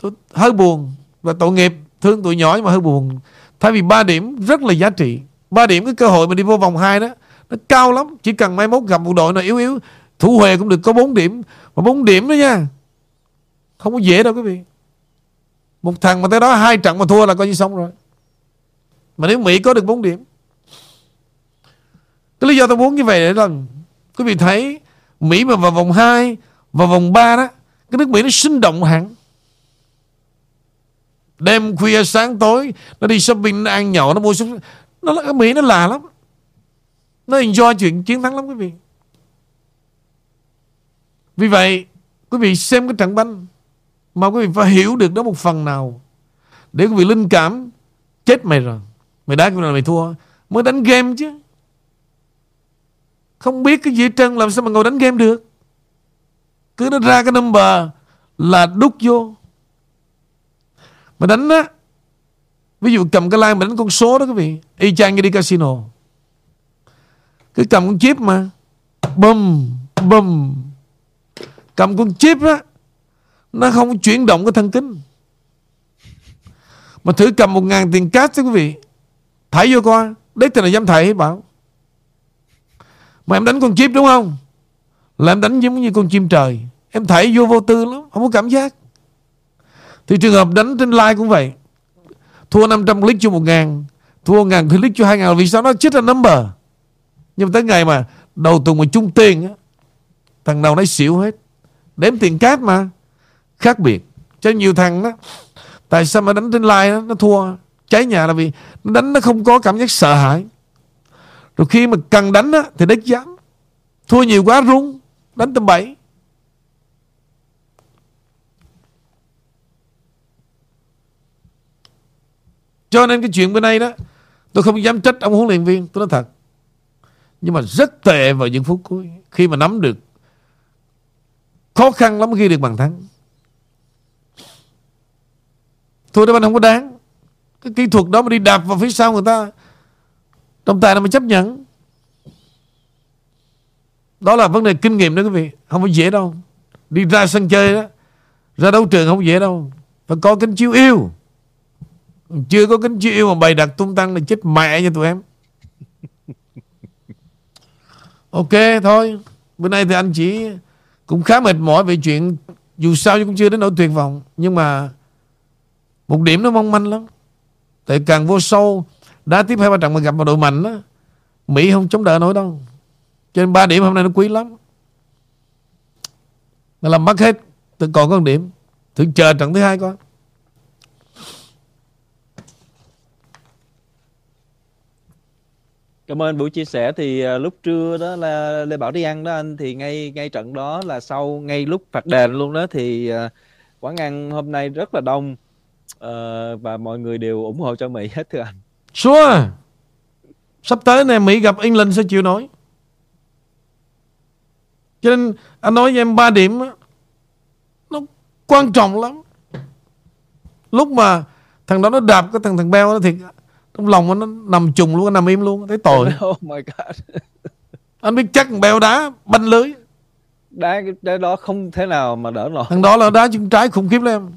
tôi hơi buồn và tội nghiệp, thương tụi nhỏ nhưng mà hơi buồn. Thay vì ba điểm rất là giá trị. Ba điểm cái cơ hội mà đi vô vòng 2 đó, nó cao lắm. Chỉ cần mai mốt gặp một đội nào yếu yếu, thủ huệ cũng được có 4 điểm. Mà 4 điểm đó nha, không có dễ đâu quý vị. Một thằng mà tới đó hai trận mà thua là coi như xong rồi. Mà nếu Mỹ có được 4 điểm. Cái lý do tôi muốn như vậy là quý vị thấy Mỹ mà vào vòng 2 vào vòng 3 đó, cái nước Mỹ nó sinh động hẳn. Đêm khuya sáng tối Nó đi shopping, nó ăn nhậu, nó mua súng Nó Ở Mỹ nó lạ lắm. Nó enjoy chuyện chiến thắng lắm quý vị. Vì vậy Quý vị xem cái trận banh Mà quý vị phải hiểu được đó một phần nào. Để quý vị linh cảm Chết mày rồi. Mày đá cái nào mày thua. Mới đánh game chứ. Không biết cái gì hết trơn Làm sao mà ngồi đánh game được? Cứ nó ra cái number Là đúc vô mà đánh á, Ví dụ cầm cái line mà đánh con số đó quý vị, Y chang như đi casino. Cứ cầm con chip mà, Bum Bum. Cầm con chip á, Nó không chuyển động cái thân kinh Mà thử cầm một ngàn tiền cash đó quý vị, Thảy vô coi Đấy thì là dám thảy bảo. Mà em đánh con chip đúng không? Là em đánh giống như con chim trời. Em thảy vô vô tư lắm, Không có cảm giác thì trường hợp đánh trên live cũng vậy. Thua 500 click cho 1 ngàn Thua ngàn click cho 2 ngàn Vì sao nó chết là number? Nhưng tới ngày mà đầu tuần mà chung tiền á Thằng nào nấy xỉu hết. Đếm tiền cát mà. Khác biệt. Cho nhiều thằng đó Tại sao mà đánh trên live đó, nó thua? Cháy nhà là vì nó đánh nó không có cảm giác sợ hãi. Rồi khi mà cần đánh á, thì đếch dám. Thua nhiều quá rung Đánh tầm bậy. Cho nên cái chuyện bên đây đó, Tôi không dám trách ông huấn luyện viên, Tôi nói thật. Nhưng mà rất tệ vào những phút cuối, Khi mà nắm được. Khó khăn lắm khi được bàn thắng. Thôi đó anh không có đáng. Cái kỹ thuật đó mà đi đạp vào phía sau người ta, Trọng tài nó mới chấp nhận. Đó là vấn đề kinh nghiệm đó quý vị, Không phải dễ đâu. Đi ra sân chơi đó, Ra đấu trường không dễ đâu. Phải có kính chiếu yêu. Chưa có kính chiếu yêu mà bày đặt tung tăng là chết mẹ nha tụi em. Ok thôi. Bữa nay thì anh chỉ Cũng khá mệt mỏi về chuyện Dù sao cũng chưa đến nỗi tuyệt vọng. Nhưng mà Một điểm nó mong manh lắm. Tại càng vô sâu Đá tiếp hai ba trận mà gặp một đội mạnh đó, Mỹ không chống đỡ nổi đâu. Cho nên ba điểm hôm nay nó quý lắm. Mà làm mất hết. Tôi còn có một điểm. Thử chờ trận thứ hai coi. Cảm ơn buổi chia sẻ thì à, lúc trưa đó là Lê Bảo đi ăn đó anh thì ngay ngay trận đó là sau ngay lúc phạt đền luôn đó thì à, quán ăn hôm nay rất là đông uh, và mọi người đều ủng hộ cho Mỹ hết thưa anh. Sure. Sắp tới này Mỹ gặp England sẽ chịu nổi. Cho nên anh nói với em ba điểm nó quan trọng lắm. Lúc mà thằng đó nó đạp cái thằng thằng Beo đó thì trong lòng nó nằm trùng luôn, nó nằm im luôn, thấy tội. Oh my god. anh biết chắc Beo đá banh lưới. Đá cái đó không thể nào mà đỡ nổi. Thằng đó là đá chân trái khủng khiếp lắm.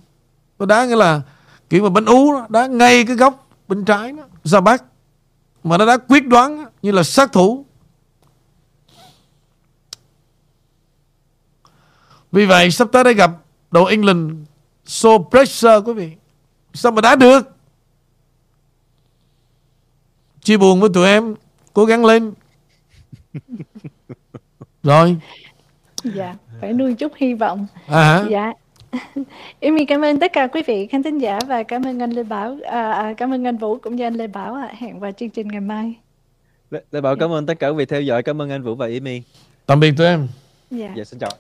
Nó đá nghĩa là kiểu mà bánh ú đó, đá ngay cái góc bên trái đó, ra bác mà nó đã quyết đoán như là sát thủ vì vậy sắp tới đây gặp đội England so pressure quý vị sao mà đá được chia buồn với tụi em cố gắng lên rồi dạ phải nuôi chút hy vọng à hả? dạ Em cảm ơn tất cả quý vị khán thính giả và cảm ơn anh Lê Bảo, à, à, cảm ơn anh Vũ cũng như anh Lê Bảo. À. Hẹn vào chương trình ngày mai. Lê, Lê Bảo cảm ơn tất cả quý vị theo dõi. Cảm ơn anh Vũ và Amy. Tạm biệt tụi em. Dạ. Dạ xin chào.